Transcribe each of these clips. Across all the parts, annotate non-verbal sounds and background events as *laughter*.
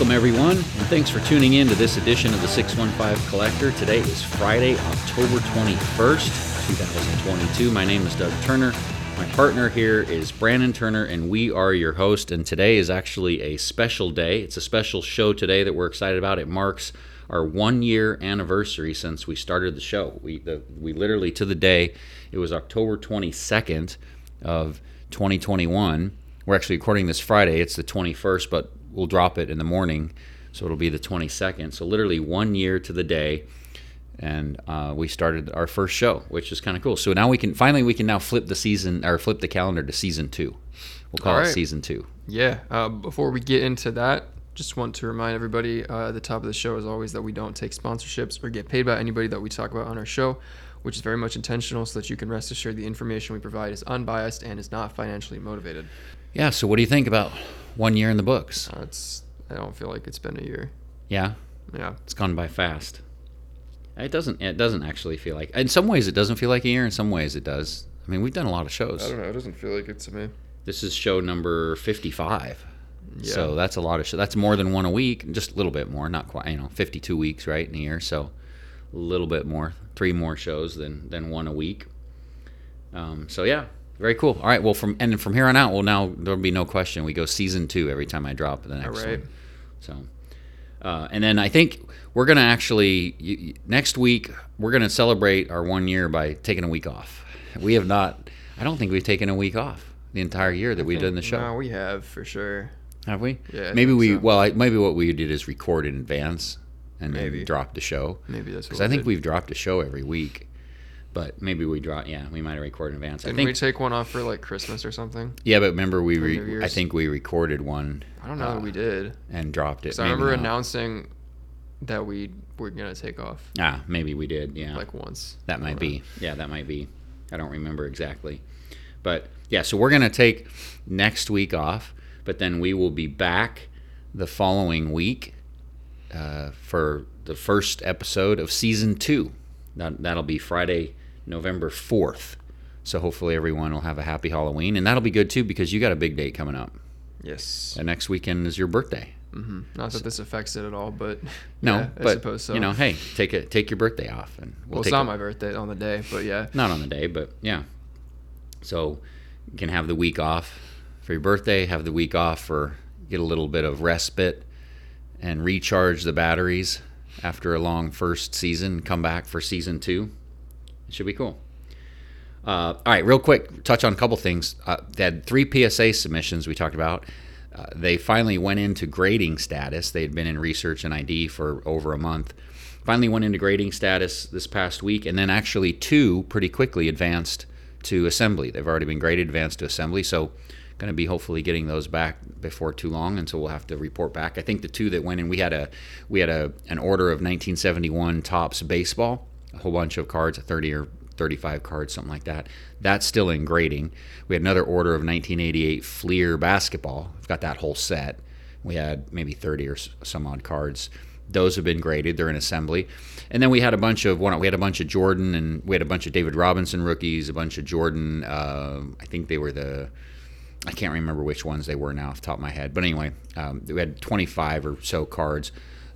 Welcome, everyone, and thanks for tuning in to this edition of the 615 Collector. Today is Friday, October 21st, 2022. My name is Doug Turner. My partner here is Brandon Turner, and we are your host. And today is actually a special day. It's a special show today that we're excited about. It marks our one year anniversary since we started the show. We, the, we literally, to the day, it was October 22nd of 2021. We're actually recording this Friday. It's the 21st, but we'll drop it in the morning, so it'll be the 22nd. So literally one year to the day, and uh, we started our first show, which is kind of cool. So now we can finally we can now flip the season or flip the calendar to season two. We'll call All it season two. Yeah. Uh, before we get into that, just want to remind everybody uh, at the top of the show, as always, that we don't take sponsorships or get paid by anybody that we talk about on our show, which is very much intentional so that you can rest assured the information we provide is unbiased and is not financially motivated. Yeah. So what do you think about one year in the books? Uh, it's I don't feel like it's been a year. Yeah, Yeah. it's gone by fast. It doesn't. It doesn't actually feel like. In some ways, it doesn't feel like a year. In some ways, it does. I mean, we've done a lot of shows. I don't know. It doesn't feel like it to me. This is show number 55. Yeah. So that's a lot of show. That's more than one a week, just a little bit more, not quite, you know, 52 weeks, right, in a year. So a little bit more, three more shows than than one a week. Um, so yeah, very cool. All right, well from and from here on out, well now there'll be no question. We go season two every time I drop the next All right. one. So, uh, and then I think we're gonna actually y- y- next week we're gonna celebrate our one year by taking a week off. We have not. I don't think we've taken a week off the entire year that we've done the show. No, we have for sure. Have we? Yeah, I Maybe think we. so. Well, I, maybe what we did is record in advance and then Maybe. drop the show. Maybe that's Because I think did. we've dropped a show every week, but maybe we drop. Yeah, we might have recorded in advance. I Didn't think. we take one off for like Christmas or something? yeah, but remember we. Re- I think we recorded one I don't know Uh, that we did. and dropped it. So I remember not. announcing that we were gonna take off Ah, maybe we did. Yeah, like once. that might be. Yeah, that might be. I don't remember exactly, but yeah. So we're gonna take next week off, but then we will be back the following week uh, for the first episode of season two. That that'll be Friday, November fourth. So hopefully everyone will have a happy Halloween, and that'll be good too because you got a big date coming up. Yes. And next weekend is your birthday. Mm-hmm. Not that this affects it at all, but *laughs* No, yeah, I suppose so. you know, hey, take it, take your birthday off, and we'll, well, it's not a- my birthday on the day, but yeah. not on the day, but yeah. So you can have the week off for your birthday, have the week off for get a little bit of respite and recharge the batteries after a long first season, come back for season two. It should be cool. Uh, all right, real quick, touch on a couple things. Uh, they had three PSA submissions we talked about. Uh, they finally went into grading status. They had been in research and ID for over a month. Finally went into grading status this past week, and then actually two pretty quickly advanced to assembly. They've already been graded, advanced to assembly. So, going to be hopefully getting those back before too long, and so we'll have to report back. I think the two that went in, we had a we had a an order of 1971 Topps baseball, a whole bunch of cards, 30 or 35 cards, something like that. That's still in grading. We had another order of 1988 Fleer basketball. We've got that whole set. We had maybe 30 or some odd cards. Those have been graded. They're in assembly. And then we had a bunch of one. We had a bunch of Jordan and we had a bunch of David Robinson rookies. A bunch of Jordan. Uh, I think they were the. I can't remember which ones they were now off the top of my head. But anyway, um, we had 25 or so cards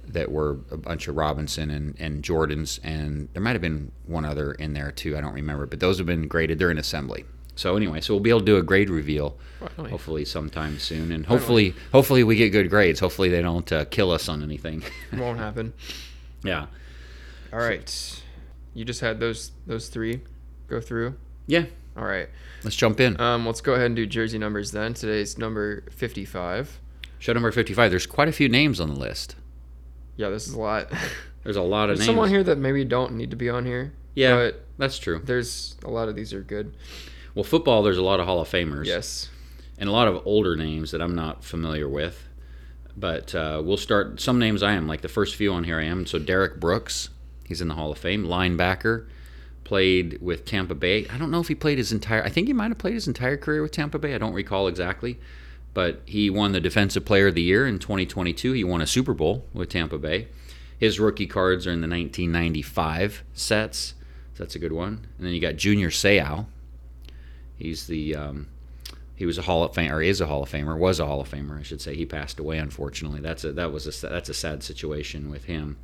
that were a bunch of Robinson and, and Jordans, and there might have been one other in there too. I don't remember, but those have been graded. They're in assembly. So anyway, so we'll be able to do a grade reveal hopefully sometime soon, and hopefully hopefully we get good grades. Hopefully they don't uh, kill us on anything. *laughs* Won't happen. yeah, All right. You just had those those three go through. yeah. All right. Let's jump in. Um, let's go ahead and do jersey numbers then. Today's number 55. Show number fifty-five. There's quite a few names on the list. Yeah, this is a lot. *laughs* There's a lot of There's names. someone here that maybe don't need to be on here. Yeah, But that's true. there's a lot of these are good. Well, football. There's a lot of Hall of Famers. Yes. and a lot of older names that I'm not familiar with. But uh, we'll start some names I am like the first few on here I am. So Derrick Brooks, he's in the Hall of Fame, linebacker, played with Tampa Bay. I don't know if he played his entire. I think he might have played his entire career with Tampa Bay. I don't recall exactly, but he won the Defensive Player of the Year in 2022. He won a Super Bowl with Tampa Bay. His rookie cards are in the 1995 sets. So that's a good one. And then you got Junior Seau. He's the um, he was a Hall of Famer, or is a Hall of Famer, was a Hall of Famer, I should say. He passed away, unfortunately. That's a that was a that's a sad situation with him.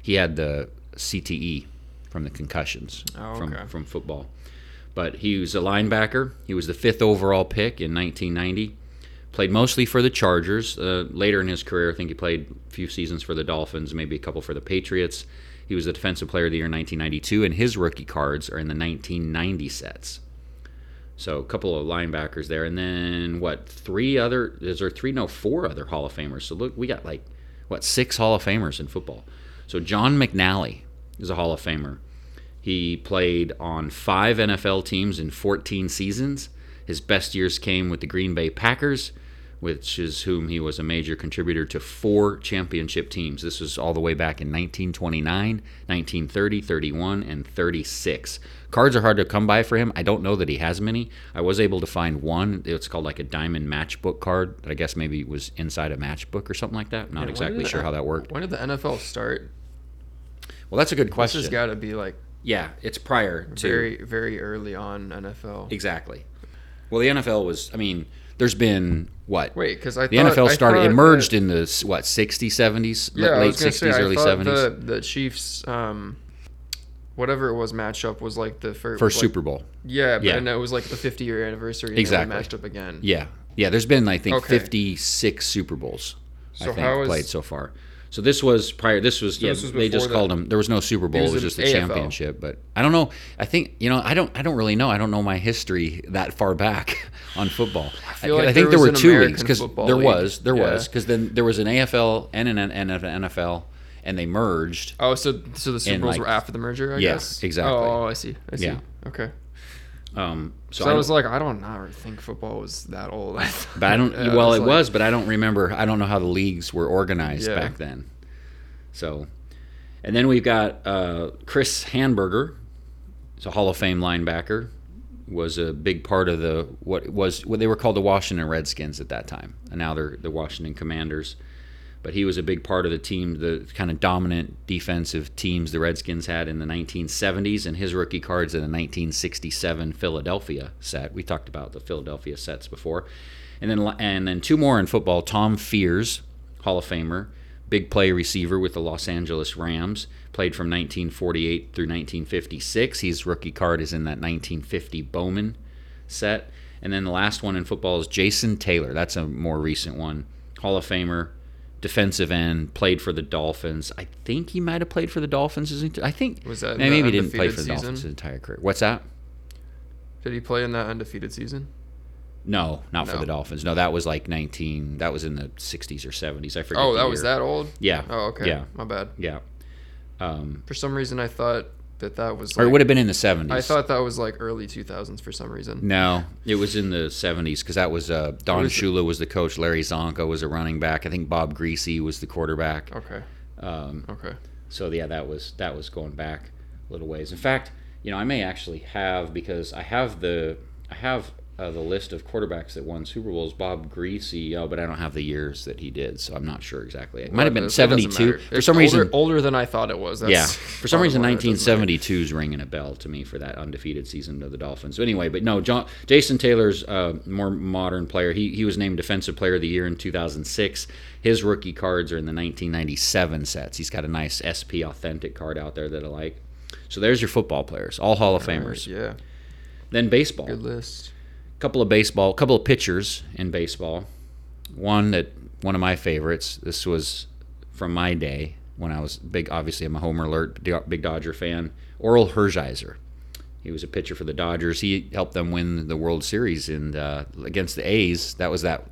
He had the CTE from the concussions Oh, from from football, but he was a linebacker. He was the fifth overall pick in 1990. Played mostly for the Chargers. Uh, later in his career, I think he played a few seasons for the Dolphins, maybe a couple for the Patriots. He was the Defensive Player of the Year in 1992, and his rookie cards are in the 1990 sets. So a couple of linebackers there, and then what? Three other? Is there three? No, four other Hall of Famers. So look, we got like what six Hall of Famers in football. So John McNally is a Hall of Famer. He played on five NFL teams in 14 seasons. His best years came with the Green Bay Packers, which is whom he was a major contributor to four championship teams. This was all the way back in 1929, 1930, 31, and 36. Cards are hard to come by for him. I don't know that he has many. I was able to find one. It's called like a diamond matchbook card that I guess maybe was inside a matchbook or something like that. Not when exactly the- sure how that worked. When did the NFL start? Well, that's a good This question. has got to be like yeah, it's prior to very, very early on NFL. Exactly. Well, the NFL was. I mean, there's been what? Wait, because I the thought, NFL started emerged that- in the what 60s, 70s, yeah, late 60s, say, early thought 70s. The, the Chiefs, um, whatever it was, matchup was like the first, First like, Super Bowl. Yeah, but Yeah. and it was like the 50 year anniversary. And Exactly. Matched up again. Yeah, yeah. There's been I think Okay. 56 Super Bowls. So I think how is- played so far. So this was prior. This was yeah. this was they just before called the- them. There was no Super Bowl. It was was, just the AFL. championship. But I don't know. I think you know. I don't. I don't really know. I don't know my history that far back *laughs* on football. I, feel like I think there were two American leagues because there League. was there Yeah. was because then there was an AFL and an N- NFL and they merged. Oh, so so the Super Bowls like- were after the merger, I Yeah, guess. exactly. Oh, I see. I see. Yeah. Okay. Um, so, So, I I was like, I don't ever think football was that old. *laughs* I But I don't. Yeah, well, it like- was, but I don't remember. I don't know how the leagues were organized Yeah. back then. So, and then we've got uh, Chris Hanburger. He's a Hall of Fame linebacker. Was a big part of the what was what they were called the Washington Redskins at that time, and now they're the Washington Commanders. But he was a big part of the team, the kind of dominant defensive teams the Redskins had in the 1970s, and his rookie cards in the 1967 Philadelphia set. We talked about the Philadelphia sets before, and then and then two more in football. Tom Fears, Hall of Famer, big play receiver with the Los Angeles Rams, played from 1948 through 1956. His rookie card is in that 1950 Bowman set. And then the last one in football is Jason Taylor. That's a more recent one. Hall of Famer, defensive end, played for the Dolphins. I think he might have played for the Dolphins. his ent- I think Was that maybe he didn't play for the season? Dolphins his entire career. What's that? Did he play in that undefeated season? No, not for the Dolphins. No, that was like 19. That was in the 60s or 70s. I forget. Oh, that was that old. Yeah. Oh, okay. Yeah. My bad. Yeah. Um, For some reason, I thought that that was. or it would have been in the 70s. I thought that was like early 2000s for some reason. No, it was in the 70s because that was uh, Don was? Shula was the coach. Larry Csonka was a running back. I think Bob Griese was the quarterback. Okay. Um, Okay. so yeah, that was that was going back a little ways. In fact, you know, I may actually have because I have the I have uh, the list of quarterbacks that won Super Bowls. Bob Griese, oh, but I don't have the years that he did, so I'm not sure exactly. It might have been It 72 for It's some older, reason. older than I thought it was. That's yeah, *laughs* for some reason, line, it doesn't matter. 1972 is ringing a bell to me for that undefeated season of the Dolphins. So anyway, but no, John, Jason Taylor's a more modern player. He he was named Defensive Player of the Year in 2006. His rookie cards are in the 1997 sets. He's got a nice SP Authentic card out there that I like. So there's your football players, all Hall of Famers. Yeah. Then baseball Good list. Couple of baseball, couple of pitchers in baseball. One that one of my favorites. This was from my day when I was big. Obviously, I'm a Homer Alert big Dodger fan. Orel Hershiser. He was a pitcher for the Dodgers. He helped them win the World Series and uh, against the A's. That was that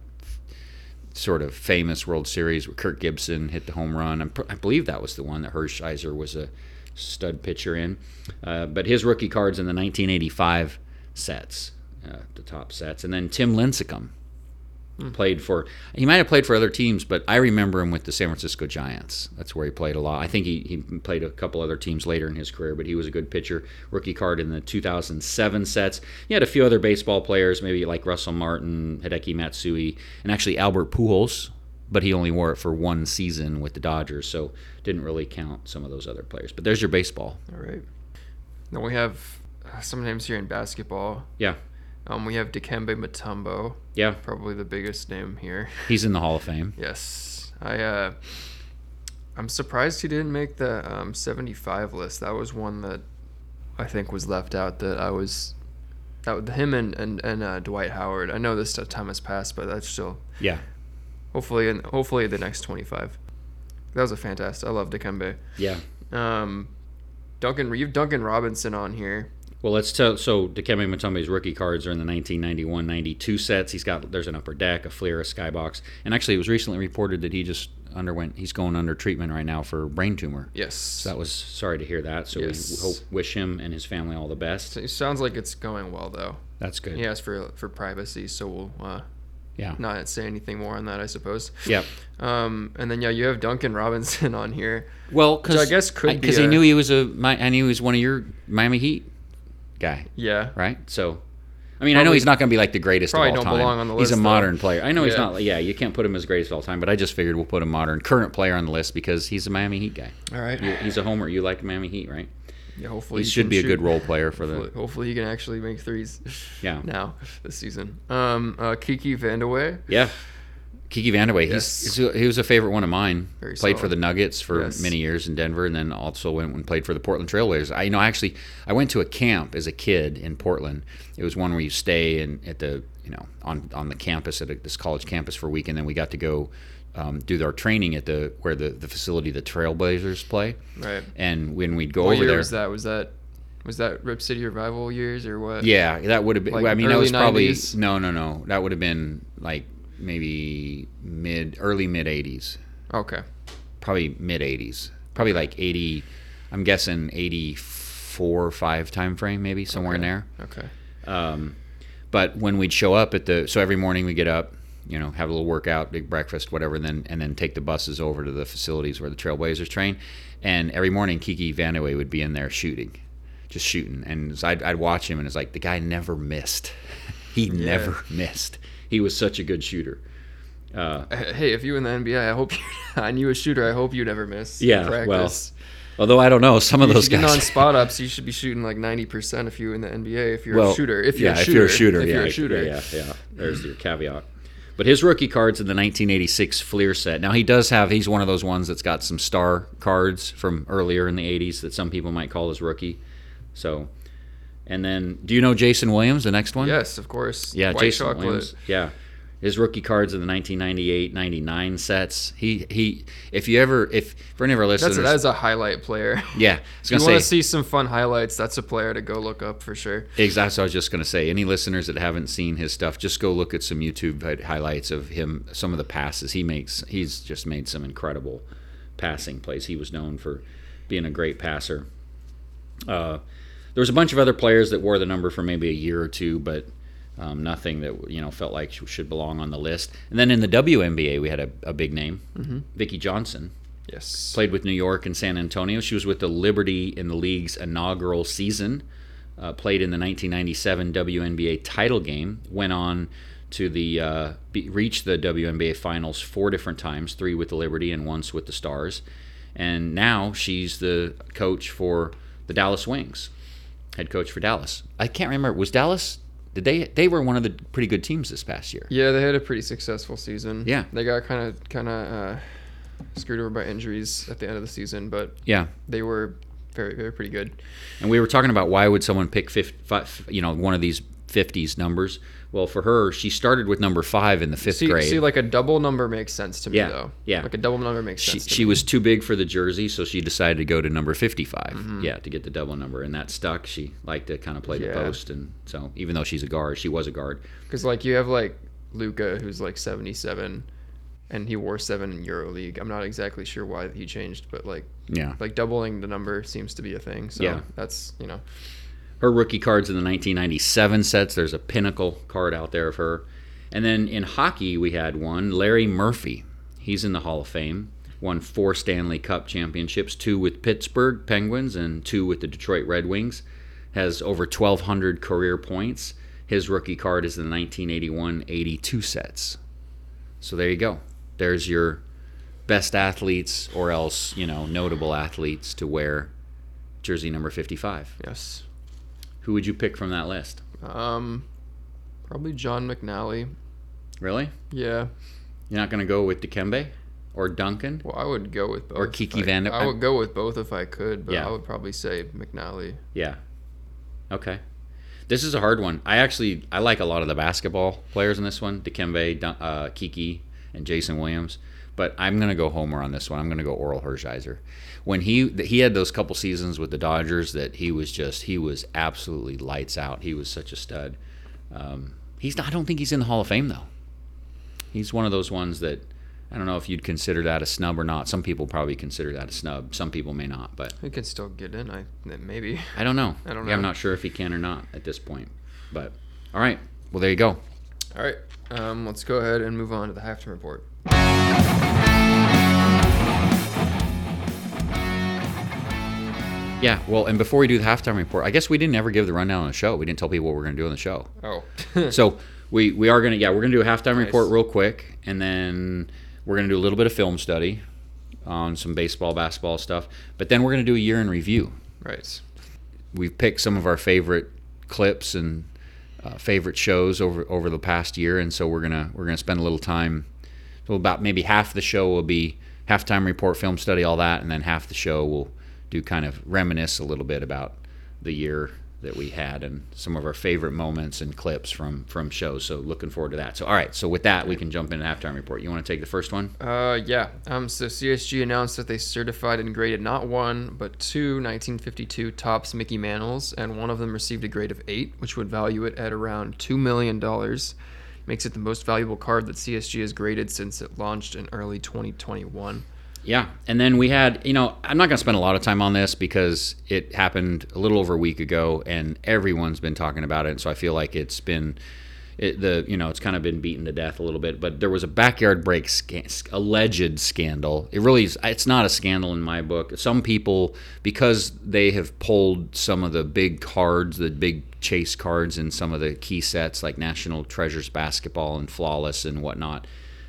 sort of famous World Series where Kirk Gibson hit the home run. I'm, I believe that was the one that Hershiser was a stud pitcher in. Uh, but his rookie cards in the 1985 sets, uh, the top sets, and then Tim Lincecum played for. He might have played for other teams, but I remember him with the San Francisco Giants. That's where he played a lot. I think he, he played a couple other teams later in his career, but he was a good pitcher. Rookie card in the 2007 sets. He had a few other baseball players, maybe like Russell Martin, Hideki Matsui, and actually Albert Pujols. But he only wore it for one season with the Dodgers, so didn't really count some of those other players. But there's your baseball. All right. Then we have some names here in basketball. Yeah. Um, we have Dikembe Mutombo, Yeah, probably the biggest name here. *laughs* he's in the Hall of Fame. Yes, I. Uh, I'm surprised he didn't make the um, 75 list. That was one that I think was left out. That I was, that him and and and uh, Dwight Howard. I know this time has passed, but that's still Yeah, hopefully and hopefully the next 25. That was a fantastic. I love Dikembe. yeah. Um, Duncan, you've Duncan Robinson on here. Well, let's tell. So Dikembe Mutombo's rookie cards are in the 1991-92 sets. He's got there's an upper deck, a Fleer, a skybox, and actually it was recently reported that he just underwent. He's going under treatment right now for brain tumor. Yes. So that was sorry to hear that. So Yes. we hope wish him and his family all the best. It sounds like it's going well though. That's good. He asked for for privacy, so we'll uh, Yeah. not say anything more on that, I suppose. Yep. Um, and then yeah, you have Duncan Robinson *laughs* on here. Well, because I guess could because he knew he was a. Mi- I knew he was one of your Miami Heat guy, Yeah. right? So. I mean, I know he's not going to be like the greatest of probably all don't time. belong on the list, he's list, a though. modern player. I know he's not. Yeah, you can't put him as greatest of all time, but I just figured we'll put a modern, current player on the list because he's a Miami Heat guy. All right. You- He's a homer. You like Miami Heat, right? Yeah. Hopefully He he should can be a good role player for the. Hopefully, hopefully he can actually make threes. Yeah. *laughs* Now this season. Um, uh, Kiki Vandeweghe. Yeah. Kiki Vandeweghe, Yes. he's, he's he was a favorite one of mine. Very played for the Nuggets for Yes. many years in Denver, and then also went and played for the Portland Trailblazers. I you know actually I went to a camp as a kid in Portland. It was one where you stay and at the you know on on the campus at a, this college campus for a week, and then we got to go um, do our training at the where the the facility the Trailblazers play. Right. And when we'd go What over year there, was that? Was that was that Rip City Revival years or what? Yeah, that would have been. Like I mean, that was early probably 90s? no, no, no. That would have been like maybe mid, early mid '80s, Okay. probably mid '80s, probably like '80. I'm guessing '84, five time frame, maybe somewhere in there. Okay. Um, but when we'd show up at the, so every morning we get up, you know, have a little workout, big breakfast, whatever, and then and then take the buses over to the facilities where the Trailblazers train. And every morning, Kiki Vandeweghe would be in there shooting, just shooting, and so I'd, I'd watch him, and it's like the guy never missed. *laughs* he never missed. He was such a good shooter. Uh, Hey, if you in the NBA, I hope you, *laughs* and you a shooter, I hope you never miss. Yeah, Practice. although I don't know, some of you those guys. on spot *laughs* ups. You should be shooting like ninety percent if you in the NBA. If you're well, a shooter, if you're yeah, a shooter, if you're a shooter, if yeah, you're a shooter. yeah, yeah, yeah. There's your caveat. But his rookie cards in the 1986 Fleer set. Now he does have. He's one of those ones that's got some star cards from earlier in the 80s that some people might call his rookie. So, and then do you know Jason Williams, the next one? Yes, of course. Yeah, White Jason chocolate. Williams. Yeah. His rookie cards in the 1998-99 sets. He he. If you ever, if for any of our That's listeners, that's a highlight player. *laughs* yeah, If you gonna want to see some fun highlights, that's a player to go look up for sure. Exactly. So I was just going to say, any listeners that haven't seen his stuff, just go look at some YouTube highlights of him. Some of the passes he makes. He's just made some incredible passing plays. He was known for being a great passer. Uh, there was a bunch of other players that wore the number for maybe a year or two, but um, nothing that you know felt like should belong on the list. And then in the WNBA, we had a, a big name, Vickie Johnson Yes. played with New York and San Antonio. She was with the Liberty in the league's inaugural season. Uh, played in the 1997 WNBA title game. Went on to the uh, be, reach the WNBA finals four different times, three with the Liberty and once with the Stars. And now she's the coach for the Dallas Wings, head coach for Dallas. I can't remember was Dallas. Did they? They were one of the pretty good teams this past year. Yeah, they had a pretty successful season. Yeah. They got kind of kind of uh, screwed over by injuries at the end of the season, but Yeah. they were very very pretty good. And we were talking about why would someone pick 50, five, you know, one of these 50s numbers. Well, for her, she started with number five in the fifth See, grade. see, like a double number makes sense to me Yeah, though. yeah. Like a double number makes she, sense. to she me. was too big for the jersey, so she decided to go to number 55. Mm-hmm. Yeah, to get the double number, and that stuck. She liked to kind of play the Yeah. post, and so even though she's a guard, she was a guard. Because like you have like Luka, who's like seventy seven, and he wore seven in EuroLeague. I'm not exactly sure why he changed, but like Yeah. like doubling the number seems to be a thing. So Yeah. that's you know Her rookie cards in the 1997 sets. There's a pinnacle card out there of her. And then in hockey, we had one, Larry Murphy. He's in the Hall of Fame. Won four Stanley Cup championships, two with Pittsburgh Penguins and two with the Detroit Red Wings. Has over 1,200 career points. His rookie card is in the 1981 82 sets. So there you go. There's your best athletes or else, you know, notable athletes to wear jersey number 55. yes. Who would you pick from that list? Um, Probably John McNally. Really? Yeah. You're not going to go with Dikembe or Duncan? Well, I would go with both. Or Kiki Van I would go with both if I could, but Yeah. I would probably say McNally. Yeah. Okay. This is a hard one. I actually I like a lot of the basketball players in this one: Dikembe, Dun- uh, Kiki, and Jason Williams. But I'm gonna go Homer on this one. I'm gonna go Orel Hershiser. When he he had those couple seasons with the Dodgers that he was just he was absolutely lights out. He was such a stud. Um, he's not, I don't think he's in the Hall of Fame though. He's one of those ones that I don't know if you'd consider that a snub or not. Some people probably consider that a snub. Some people may not, but He could still get in. I maybe. I don't know. *laughs* I don't Yeah, I'm not sure if he can or not at this point. But all right. Well, there you go. All right. Um, let's go ahead and move on to the halftime report. Yeah. Well, and before we do the halftime report, I guess we didn't ever give the rundown on the show. We didn't tell people what we're going to do on the show. Oh. *laughs* so we we are going to yeah we're going to do a halftime Nice. report real quick, and then we're going to do a little bit of film study on some baseball, basketball stuff. But then we're going to do a year in review. right. we've picked some of our favorite clips and uh, favorite shows over over the past year, and so we're gonna we're gonna spend a little time. So about maybe half the show will be halftime report, film study, all that, and then half the show will do kind of reminisce a little bit about the year that we had and some of our favorite moments and clips from from shows. So looking forward to that. So all right, so with that, we can jump into halftime report. You want to take the first one? Uh, yeah. Um, so CSG announced that they certified and graded not one, but two 1952 Topps Mickey Mantles, and one of them received a grade of eight, which would value it at around $2 million. Makes it the most valuable card that CSG has graded since it launched in early 2021. Yeah, and then we had, you know, I'm not going to spend a lot of time on this because it happened a little over a week ago, and everyone's been talking about it. And so I feel like it's been, it, the you know, it's kind of been beaten to death a little bit. But there was a backyard break scan, alleged scandal. It really is. It's not a scandal in my book. Some people, because they have pulled some of the big cards, the big chase cards, in some of the key sets like National Treasures basketball and Flawless and whatnot,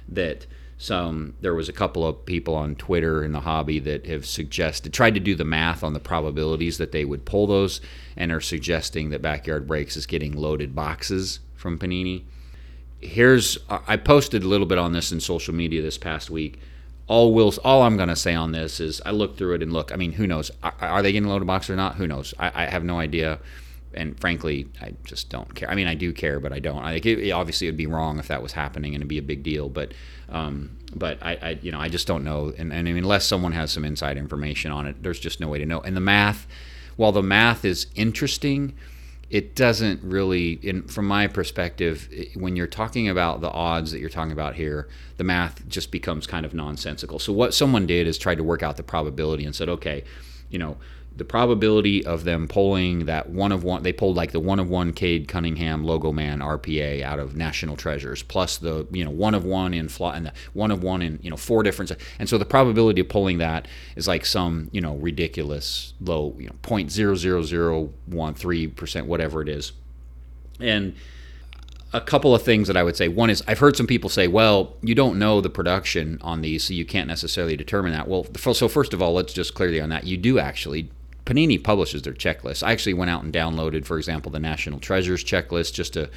that some there was a couple of people on Twitter in the hobby that have suggested tried to do the math on the probabilities that they would pull those and are suggesting that backyard breaks is getting loaded boxes from Panini. Here's I posted a little bit on this in social media this past week. All will all I'm going to say on this is I looked through it and look. I mean, who knows? Are, they getting loaded box or not? Who knows? I, I have no idea. And frankly, I just don't care. I mean, I do care, but I don't. I think it, obviously it would be wrong if that was happening and it'd be a big deal. But, um, but I, I, you know, I just don't know. And, and I mean, unless someone has some inside information on it, there's just no way to know. And the math, while the math is interesting, it doesn't really in from my perspective it- when you're talking about the odds that you're talking about here the math just becomes kind of nonsensical so what someone did is tried to work out the probability and said okay you know the probability of them pulling that one of one they pulled like the one of one Cade Cunningham logo man RPA out of National Treasures plus the you know one of one in fly and the one of one in you know four different and so the probability of pulling that is like some you know ridiculous low you know point zero zero zero one three percent whatever it is and a couple of things that I would say. One is I've heard some people say, "Well, you don't know the production on these, so you can't necessarily determine that." Well, so first of all, let's just clearly on that. You do actually. Panini publishes their checklist. I actually went out and downloaded, for example, the National Treasures checklist just to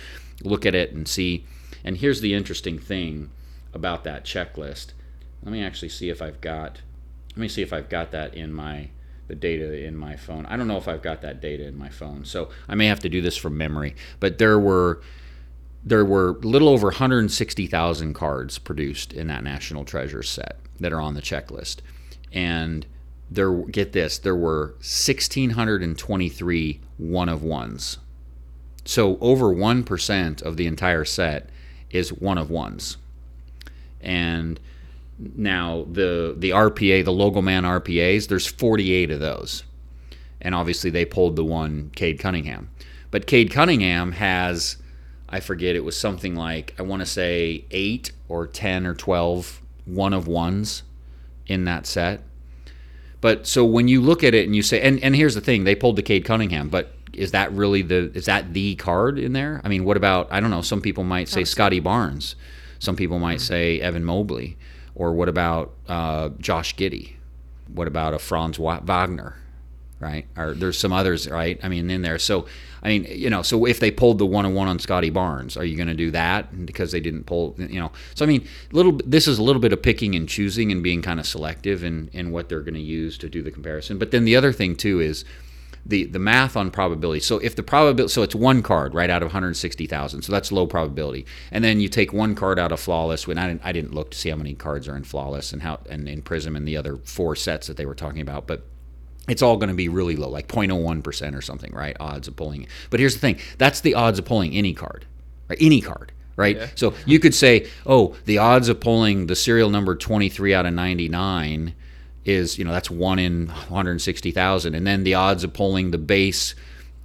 look at it and see. And here's the interesting thing about that checklist. Let me actually see if I've got. Let me see if I've got that in my the data in my phone. I don't know if I've got that data in my phone, so I may have to do this from memory. But there were there were a little over 160,000 cards produced in that National Treasure set that are on the checklist. And there get this, there were 1623 one of ones. So over 1% of the entire set is one of ones. And now the the RPA, the Logo Man RPAs, there's 48 of those. And obviously they pulled the one Cade Cunningham. But Cade Cunningham has I forget it was something like I want to say 8 or 10 or 12 one of ones in that set. But so when you look at it and you say and and here's the thing, they pulled the Cade Cunningham, but is that really the is that the card in there? I mean, what about I don't know, some people might say Scottie Barnes. Some people might say Evan Mobley or what about uh, Josh Giddey? What about a Franz Wagner? Right? Or there's some others, right? I mean, in there. So, I mean, you know, so if they pulled the one on one on Scottie Barnes, are you going to do that because they didn't pull, you know? So, I mean, little this is a little bit of picking and choosing and being kind of selective in in what they're going to use to do the comparison. But then the other thing too is the the math on probability. So if the probability, so it's one card right out of 160,000, so that's low probability. And then you take one card out of flawless. When I didn't, I didn't look to see how many cards are in flawless and how and in prism and the other four sets that they were talking about, but it's all going to be really low, like 0.01% or something, right? Odds of pulling. But here's the thing that's the odds of pulling any card, right? Any card, right? Yeah. So you could say, oh, the odds of pulling the serial number 23 out of 99 is, you know, that's one in 160,000. And then the odds of pulling the base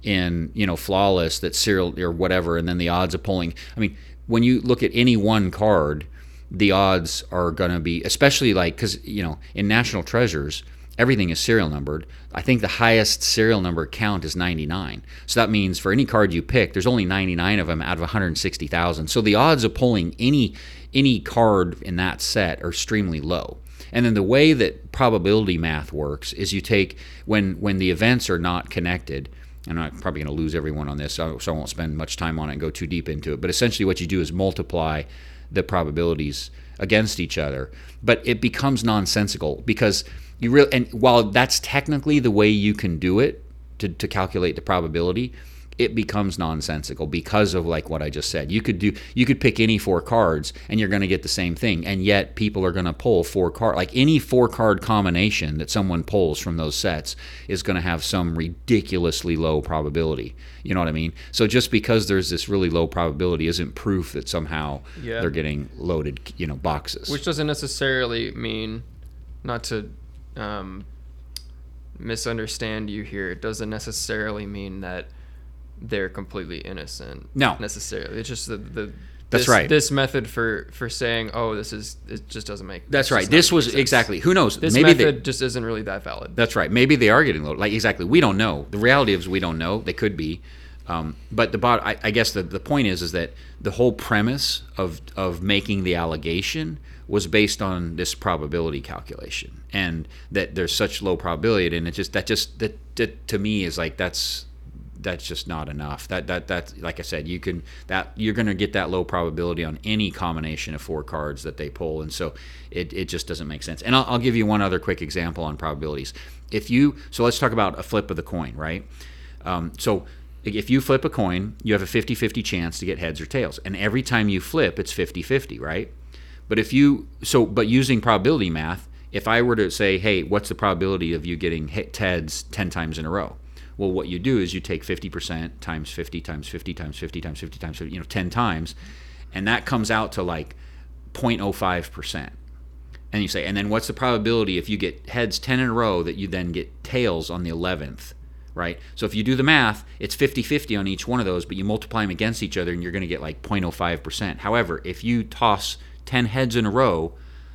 in, you know, flawless, that serial or whatever. And then the odds of pulling, I mean, when you look at any one card, the odds are going to be, especially like, because, you know, in National Treasures, everything is serial numbered. I think the highest serial number count is 99. So that means for any card you pick, there's only 99 of them out of 160,000. So the odds of pulling any any card in that set are extremely low. And then the way that probability math works is you take when when the events are not connected. And I'm probably going to lose everyone on this, so, I won't spend much time on it and go too deep into it. But essentially, what you do is multiply the probabilities against each other. But it becomes nonsensical because you really and while that's technically the way you can do it to, to calculate the probability it becomes nonsensical because of like what I just said. You could do you could pick any four cards and you're going to get the same thing and yet people are going to pull four card like any four card combination that someone pulls from those sets is going to have some ridiculously low probability. You know what I mean? So just because there's this really low probability isn't proof that somehow yeah. they're getting loaded, you know, boxes. Which doesn't necessarily mean not to um, misunderstand you here. It doesn't necessarily mean that they're completely innocent. No, necessarily. It's just the, the that's this, right. This method for for saying, oh, this is it just doesn't make. That's right. This was exactly. Who knows? This Maybe method they, just isn't really that valid. That's right. Maybe they are getting low. Like exactly. We don't know. The reality is we don't know. They could be. Um, but the bot, I, I guess the, the point is is that the whole premise of of making the allegation was based on this probability calculation, and that there's such low probability, and it just that just that, that to me is like that's that's just not enough. That that that like I said, you can that you're going to get that low probability on any combination of four cards that they pull, and so it, it just doesn't make sense. And I'll, I'll give you one other quick example on probabilities. If you so let's talk about a flip of the coin, right? Um, so if you flip a coin, you have a 50-50 chance to get heads or tails, and every time you flip, it's 50-50, right? But if you so but using probability math, if I were to say, hey, what's the probability of you getting hit heads 10 times in a row? Well, what you do is you take 50% times 50 times 50 times 50 times 50 times 50, you know, 10 times, and that comes out to like 0.05%. And you say, and then what's the probability if you get heads 10 in a row that you then get tails on the 11th, right? So if you do the math, it's 50 50 on each one of those, but you multiply them against each other and you're going to get like 0.05%. However, if you toss 10 heads in a row,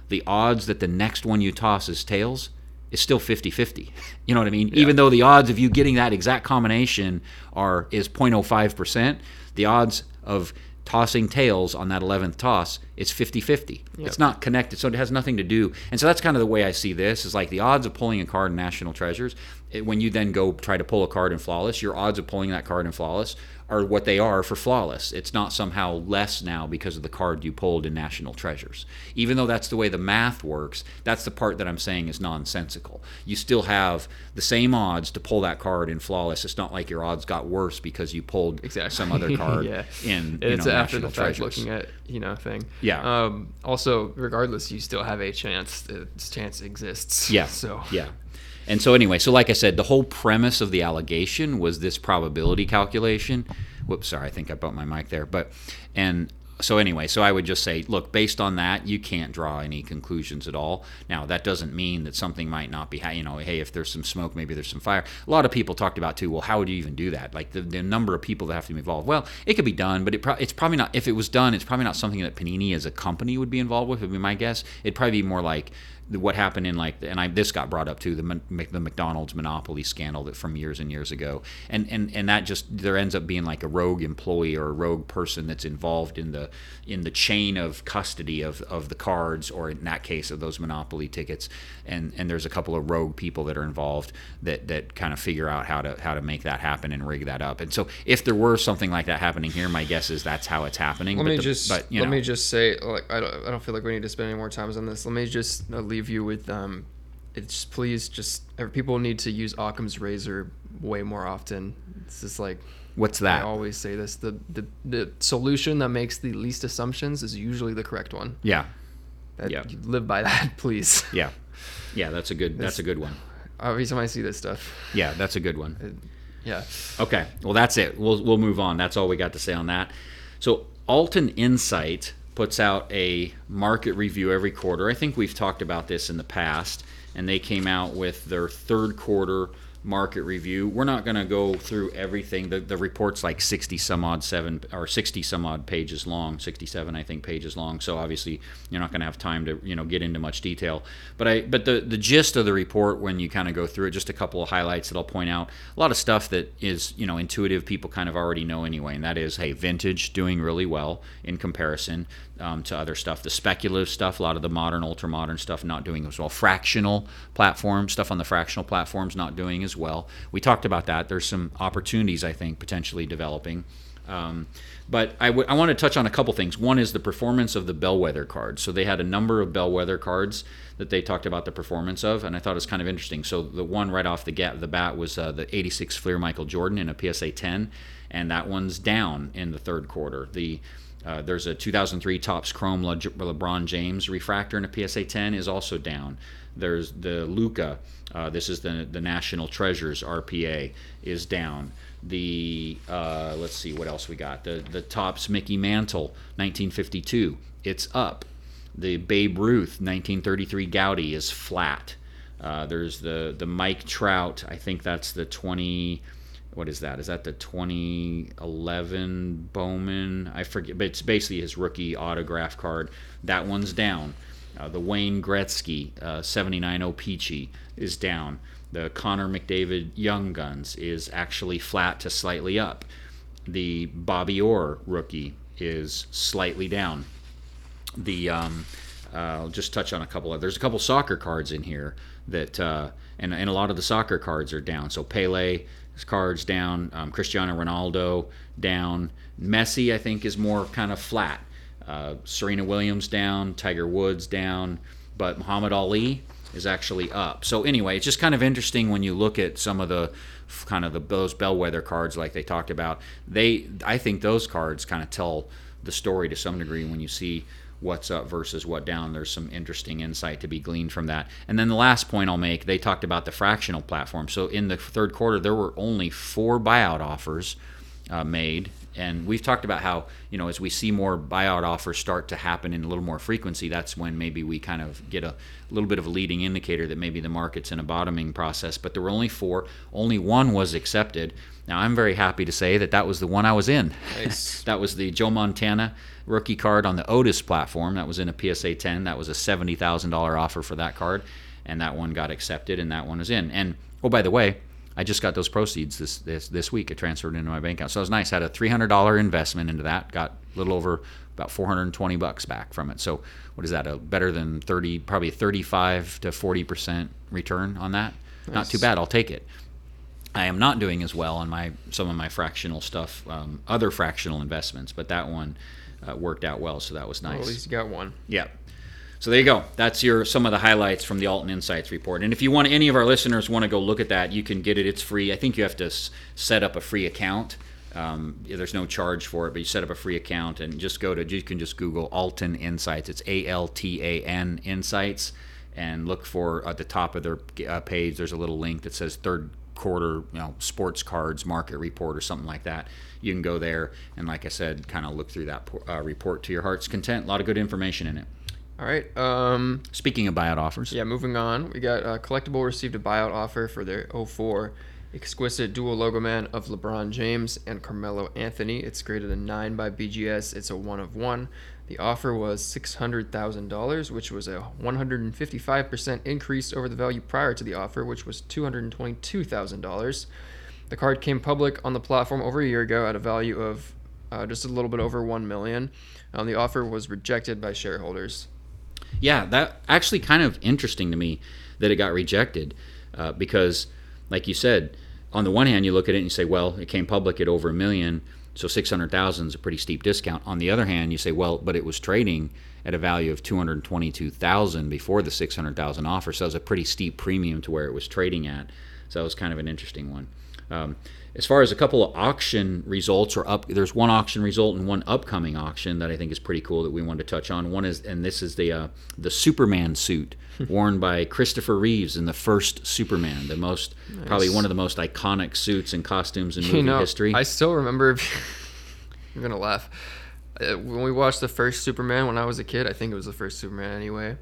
the odds that the next one you toss is tails is still 50-50. *laughs* You know what I mean? Yeah. Even though the odds of you getting that exact combination are is 0.05%, the odds of tossing tails on that 11th toss it's 50-50 yep. it's not connected so it has nothing to do and so that's kind of the way i see this is like the odds of pulling a card in national treasures it, when you then go try to pull a card in flawless your odds of pulling that card in flawless are what they are for flawless. It's not somehow less now because of the card you pulled in National Treasures. Even though that's the way the math works, that's the part that I'm saying is nonsensical. You still have the same odds to pull that card in flawless. It's not like your odds got worse because you pulled exactly. some other *laughs* card yeah. in you it's know, after National the fact Treasures. looking at you know thing. Yeah. Um, also, regardless, you still have a chance. This chance exists. Yeah. *laughs* So yeah. And so anyway, so like I said, the whole premise of the allegation was this probability calculation. Whoops, sorry, I think I bumped my mic there. But and so anyway, so I would just say, look, based on that, you can't draw any conclusions at all. Now that doesn't mean that something might not be, you know, hey, if there's some smoke, maybe there's some fire. A lot of people talked about too. Well, how would you even do that? Like the, the number of people that have to be involved. Well, it could be done, but it pro- it's probably not. If it was done, it's probably not something that Panini as a company would be involved with. Would be my guess. It'd probably be more like what happened in like, and I this got brought up too, the the McDonald's monopoly scandal that from years and years ago, and and and that just there ends up being like a rogue employee or a rogue person that's involved in the in the chain of custody of of the cards, or in that case of those monopoly tickets, and and there's a couple of rogue people that are involved that that kind of figure out how to how to make that happen and rig that up. And so if there were something like that happening here, my guess is that's how it's happening. Let but me the- just but, you let know, me just say like I don't, I don't feel like we need to spend any more time on this. Let me just uh, leave you with um, it's please just uh, people need to use Occam's razor way more often. It's just like what's that? I always say this: the, the the solution that makes the least assumptions is usually the correct one. Yeah, That, Yeah. you live by *laughs* that, please. yeah, yeah. That's a good. That's a good one. Every time I see this stuff, Yeah, that's a good one. yeah. Okay, well that's it. We'll we'll move on. That's all we got to say on that. So Altan Insight puts out a market review every quarter. I think we've talked about this in the past, and they came out with their third quarter market review. We're not going to go through everything. The, the report's like 60 some odd seven or 60 some odd pages long, 67 I think pages long. So obviously you're not going to have time to you know get into much detail. But I but the the gist of the report when you kind of go through it, just a couple of highlights that I'll point out. A lot of stuff that is you know intuitive. People kind of already know anyway, and that is hey, vintage doing really well in comparison um, to other stuff. The speculative stuff, a lot of the modern, ultra modern stuff, not doing as well. Fractional platform stuff on the fractional platforms not doing as well. We talked about that. There's some opportunities I think potentially developing. Um, but I, w- I want to touch on a couple things. One is the performance of the bellwether cards. So they had a number of bellwether cards that they talked about the performance of, and I thought it was kind of interesting. So the one right off the, the bat was uh, the 86 Fleer Michael Jordan in a PSA 10, and that one's down in the third quarter. The uh, there's a 2003 Topps Chrome Le- LeBron James refractor in a PSA 10 is also down. There's the Luka. Uh, this is the the National Treasures RPA is down. The uh, let's see what else we got. The the Topps Mickey Mantle 1952. It's up. The Babe Ruth 1933 Goudey is flat. Uh, there's the the Mike Trout. I think that's the 20 what is that? Is that the 2011 Bowman? I forget, but it's basically his rookie autograph card. That one's down. Uh, the Wayne Gretzky uh, 79 Peachy is down. The Connor McDavid Young Guns is actually flat to slightly up. The Bobby Orr rookie is slightly down. The um, uh, I'll just touch on a couple of. There's a couple soccer cards in here that, uh, and and a lot of the soccer cards are down. So Pele cards down, um, Cristiano Ronaldo down, Messi I think is more kind of flat. Uh, Serena Williams down, Tiger Woods down, but Muhammad Ali is actually up. So anyway, it's just kind of interesting when you look at some of the kind of the those bellwether cards like they talked about. They I think those cards kind of tell the story to some degree when you see what's up versus what down. There's some interesting insight to be gleaned from that. And then the last point I'll make, they talked about the fractional platform. So in the third quarter, there were only four buyout offers uh, made. And we've talked about how, you know, as we see more buyout offers start to happen in a little more frequency, that's when maybe we kind of get a little bit of a leading indicator that maybe the market's in a bottoming process. But there were only four, only one was accepted. Now, I'm very happy to say that that was the one I was in. Nice. *laughs* that was the Joe Montana rookie card on the Otis platform. That was in a PSA 10. That was a $70,000 offer for that card. And that one got accepted, and that one is in. And, oh, by the way, I just got those proceeds this, this this week. It transferred into my bank account, so it was nice. Had a three hundred dollar investment into that. Got a little over about four hundred and twenty bucks back from it. So what is that? A better than thirty, probably thirty five to forty percent return on that. Not too bad. I'll take it. I am not doing as well on my some of my fractional stuff, um, other fractional investments, but that one uh, worked out well, so that was Well, nice. at least you got one. Yeah. So there you go. That's your some of the highlights from the Altan Insights report. And if you want any of our listeners want to go look at that, you can get it. It's free. I think you have to s- set up a free account. Um, there's no charge for it, but you set up a free account and just go to. You can just Google Altan Insights. It's A L T A N Insights, and look for at the top of their uh, page. There's a little link that says third quarter, you know, sports cards market report or something like that. You can go there and, like I said, kind of look through that uh, report to your heart's content. A lot of good information in it. All right. Um, Speaking of buyout offers, yeah, moving on. We got uh, Collectable received a buyout offer for their 04 exquisite dual logo man of LeBron James and Carmelo Anthony. It's graded a 9 by BGS. It's a 1 of 1. The offer was $600,000, which was a 155% increase over the value prior to the offer, which was $222,000. The card came public on the platform over a year ago at a value of uh, just a little bit over $1 million. Um, the offer was rejected by shareholders. Yeah, that actually kind of interesting to me that it got rejected uh, because, like you said, on the one hand, you look at it and you say, well, it came public at over a million so 600,000 is a pretty steep discount. On the other hand, you say, well, but it was trading at a value of 222,000 before the 600,000 offer, so it was a pretty steep premium to where it was trading at. So that was kind of an interesting one. Um, as far as a couple of auction results or up there's one auction result and one upcoming auction that I think is pretty cool that we wanted to touch on. One is and this is the uh, the Superman suit *laughs* worn by Christopher Reeves in the first Superman, the most nice. probably one of the most iconic suits and costumes in movie you know, history. I still remember. *laughs* you're gonna laugh. Uh, when we watched the first Superman when I was a kid, I think it was the first Superman anyway.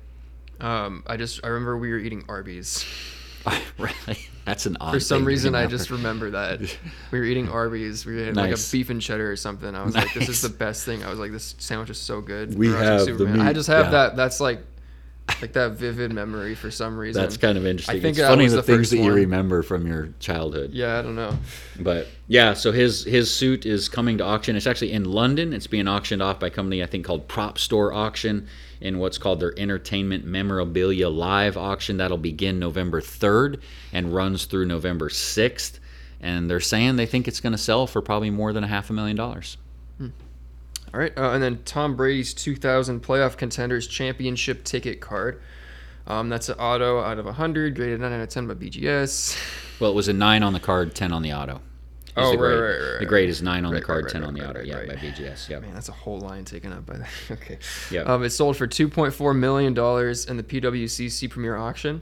Um, I just I remember we were eating Arby's. *laughs* really? That's an odd. For some reason, I just remember that *laughs* we were eating Arby's. We had nice. like a beef and cheddar or something. I was nice. like, "This is the best thing." I was like, "This sandwich is so good." We have the meat. I just have yeah. that. That's like like that vivid memory for some reason. That's kind of interesting. I think it's funny the, the things that you remember from your childhood. Yeah, I don't know. But yeah, so his his suit is coming to auction. It's actually in London. It's being auctioned off by a company I think called Prop Store Auction in what's called their Entertainment Memorabilia Live auction. That'll begin November 3rd and runs through November 6th. And they're saying they think it's going to sell for probably more than a half a million dollars. Hmm. All right, uh, and then Tom Brady's 2000 playoff contenders championship ticket card. Um, that's an auto out of 100, graded 9 out of 10 by BGS. *laughs* Well, it was a 9 on the card, 10 on the auto. Oh, the right, right, right, right, The grade is 9 on right, the card, right, 10 on the auto. yeah, by BGS. Yeah. Man, that's a whole line taken up by that. *laughs* okay. Yeah. Um, it sold for $2.4 million in the PWCC Premier auction.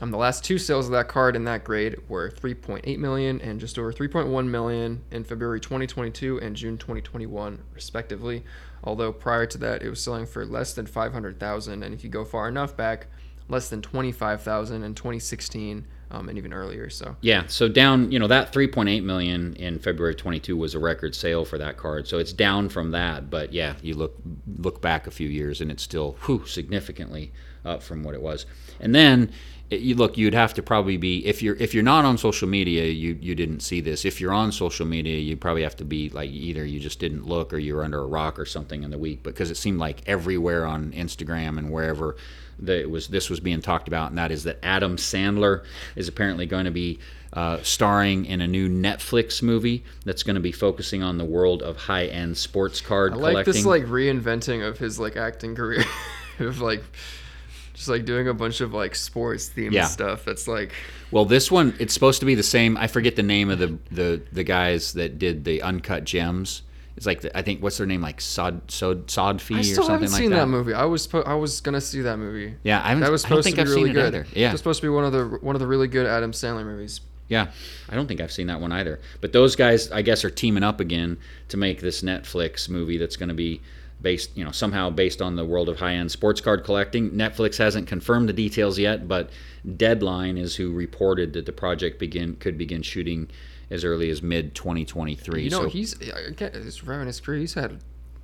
Um, the last two sales of that card in that grade were 3.8 million and just over 3.1 million in February 2022 and June 2021, respectively. Although prior to that, it was selling for less than 500,000, and if you go far enough back, less than 25,000 in 2016 um, and even earlier. So yeah, so down, you know, that 3.8 million in February 22 was a record sale for that card. So it's down from that, but yeah, you look look back a few years and it's still whew, significantly up from what it was. And then you look you'd have to probably be if you're if you're not on social media you you didn't see this if you're on social media you probably have to be like either you just didn't look or you were under a rock or something in the week because it seemed like everywhere on Instagram and wherever that it was this was being talked about and that is that Adam Sandler is apparently going to be uh, starring in a new Netflix movie that's going to be focusing on the world of high-end sports card I like collecting. this like reinventing of his like acting career *laughs* of like just like doing a bunch of like sports themed yeah. stuff. That's like well, this one it's supposed to be the same. I forget the name of the the the guys that did the uncut gems. It's like the, I think what's their name like Sod Sod Sodfy or something like that. I haven't seen that. movie. I was I was gonna see that movie. Yeah, I haven't. That was supposed to be I've really good. Either. Yeah, it was supposed to be one of the one of the really good Adam Sandler movies. Yeah, I don't think I've seen that one either. But those guys, I guess, are teaming up again to make this Netflix movie that's going to be based, you know, somehow based on the world of high-end sports card collecting. Netflix hasn't confirmed the details yet, but Deadline is who reported that the project begin could begin shooting as early as mid 2023. You know, so, he's around his career. He's had.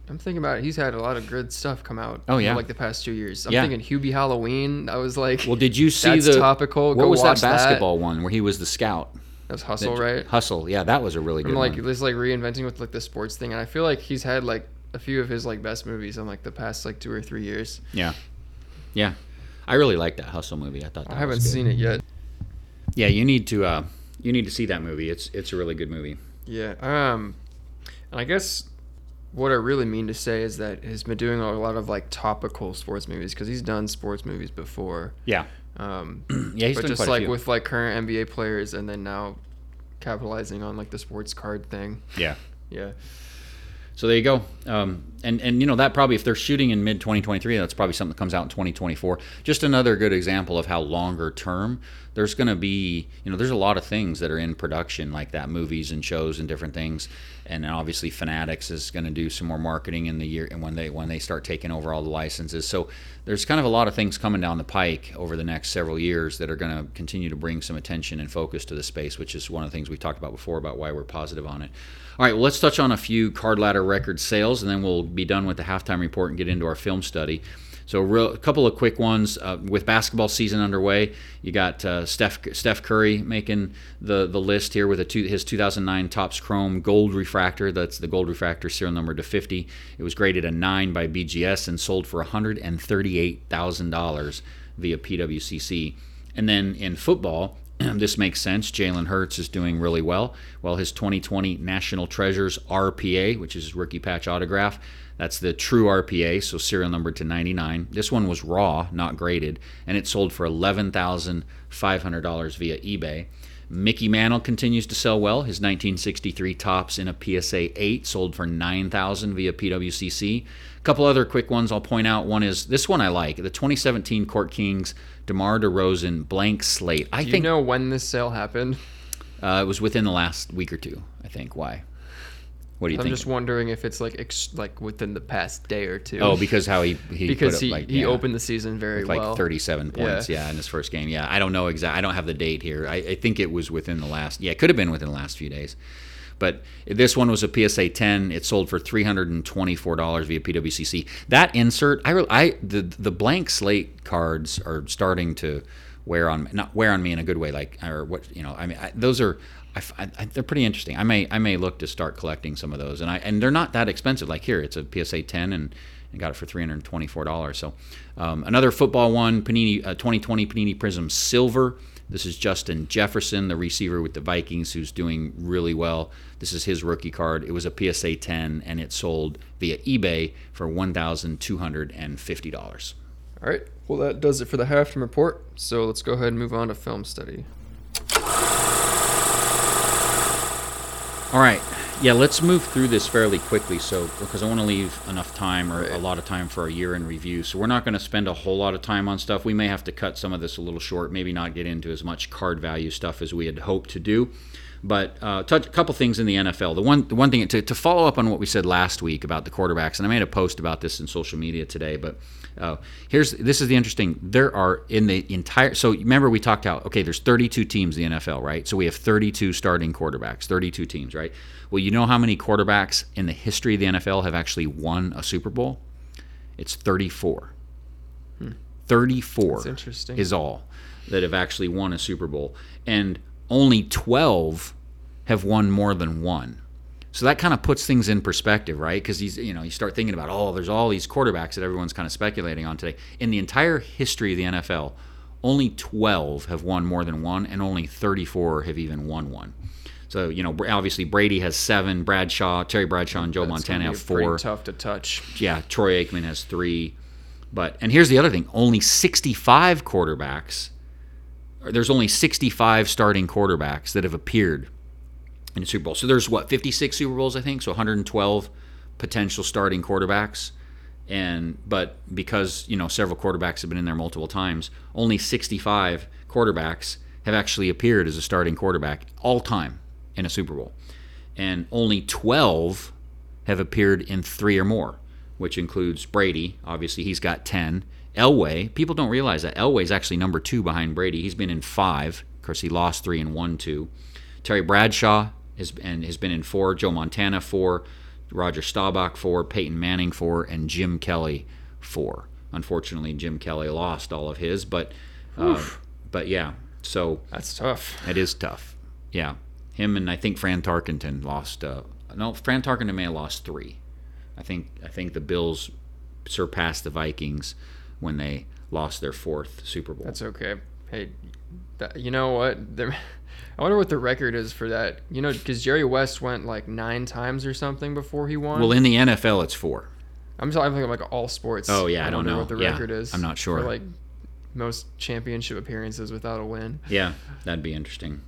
I'm thinking about it. He's had a lot of good stuff come out. Oh yeah, like the past two years. I'm yeah. thinking Hubie Halloween. I was like. Well, did you see the topical? What Go was that basketball that. one where he was the scout? That was Hustle, that, right? Hustle, yeah, that was a really good. I'm like one. this, like reinventing with like the sports thing, and I feel like he's had like a few of his like best movies in like the past like two or three years. Yeah, yeah, I really like that Hustle movie. I thought that I haven't seen it yet. Yeah, you need to uh, you need to see that movie. It's it's a really good movie. Yeah. Um, and I guess what I really mean to say is that he's been doing a lot of like topical sports movies because he's done sports movies before. Yeah. Um, *clears throat* yeah, he's but just like with like current NBA players, and then now capitalizing on like the sports card thing. Yeah. *laughs* Yeah. So there you go. Um, and and you know that probably if they're shooting in mid 2023, that's probably something that comes out in 2024. Just another good example of how longer term there's going to be. You know, there's a lot of things that are in production like that, movies and shows and different things. And obviously, Fanatics is going to do some more marketing in the year and when they when they start taking over all the licenses. So there's kind of a lot of things coming down the pike over the next several years that are going to continue to bring some attention and focus to the space, which is one of the things we talked about before about why we're positive on it. All right, well, let's touch on a few card ladder record sales, and then we'll be done with the halftime report and get into our film study. So, real, a couple of quick ones uh, with basketball season underway. You got uh, Steph Steph Curry making the the list here with two, his 2009 Topps Chrome Gold Refractor. That's the Gold Refractor serial number to 50. It was graded a nine by BGS and sold for 138 thousand dollars via PWCC. And then in football, Um, this makes sense. Jalen Hurts is doing really well. Well, his 2020 National Treasures RPA, which is rookie patch autograph, that's the true RPA, so serial number to 99. This one was raw, not graded, and it sold for $11,500 via eBay. Mickey Mantle continues to sell well. His 1963 Topps in a PSA 8 sold for 9000 via PWCC. A couple other quick ones I'll point out. One is this one I like the 2017 Court Kings DeMar DeRozan blank slate. I Do think you know when this sale happened? uh, it was within the last week or two. I think. Why? What do you think? I'm think? just wondering if it's like ex- like within the past day or two. Oh, because how he he because put up, he, like, he yeah, opened the season very like well. 37 points, Yeah. yeah. in his first game. Yeah, I don't know exactly. I don't have the date here. I, I think it was within the last. Yeah, it could have been within the last few days. But this one was a PSA 10. It sold for $324 via PWCC. That insert, I, I the the blank slate cards are starting to wear on not wear on me in a good way. Like or what you know, I mean, I, those are. I I they're pretty interesting. I may I may look to start collecting some of those, and I and they're not that expensive. Like here, it's a PSA 10, and, and got it for three hundred twenty four dollars. So um, another football one, Panini uh, 2020 Panini Prism Silver. This is Justin Jefferson, the receiver with the Vikings, who's doing really well. This is his rookie card. It was a PSA 10, and it sold via eBay for one thousand two hundred and fifty dollars. All right. Well, that does it for the halftime report. So let's go ahead and move on to film study. All right. Yeah, let's move through this fairly quickly. So, because I want to leave enough time or a lot of time for our year in review. So, we're not going to spend a whole lot of time on stuff. We may have to cut some of this a little short, maybe not get into as much card value stuff as we had hoped to do. But uh, touch a couple things in the NFL. The one, the one thing to, to follow up on what we said last week about the quarterbacks, and I made a post about this in social media today. But uh, here's this is the interesting. There are in the entire. So remember we talked out. Okay, there's 32 teams in the NFL, right? So we have 32 starting quarterbacks, 32 teams, right? Well, you know how many quarterbacks in the history of the NFL have actually won a Super Bowl? It's 34. 34 That's interesting. is all that have actually won a Super Bowl, and only 12 have won more than one. So that kind of puts things in perspective, right? Because he's, you know, you start thinking about, oh, there's all these quarterbacks that everyone's kind of speculating on today. In the entire history of the NFL, only 12 have won more than one, and only 34 have even won one. So, you know, obviously Brady has seven, Bradshaw, Terry Bradshaw, and Joe That's Montana have four Tough to touch. yeah, Troy Aikman has three. But and here's the other thing: only 65 quarterbacks. There's only 65 starting quarterbacks that have appeared in a Super Bowl. So there's what 56 Super Bowls, I think. So 112 potential starting quarterbacks. And but because you know several quarterbacks have been in there multiple times, only 65 quarterbacks have actually appeared as a starting quarterback all time in a Super Bowl, and only 12 have appeared in three or more, which includes Brady. Obviously, he's got 10. Elway, people don't realize that Elway's actually number two behind Brady. He's been in five. Of course, he lost three and won two. Terry Bradshaw has and has been in four. Joe Montana four. Roger Staubach four. Peyton Manning four, and Jim Kelly four. Unfortunately, Jim Kelly lost all of his, but uh, but yeah. So That's tough. it is tough. Yeah, him and I think Fran Tarkenton lost. Uh, no, Fran Tarkenton may have lost three. I think I think the Bills surpassed the Vikings when they lost their fourth Super Bowl. That's okay. Hey, that, you know what? There, *laughs* I wonder what the record is for that. You know, because Jerry West went like nine times or something before he won. well, in the NFL, it's four. I'm talking about like all sports. Oh, yeah, I don't know. what the Yeah, record is. I'm not sure. For like most championship appearances without a win. Yeah, that'd be interesting.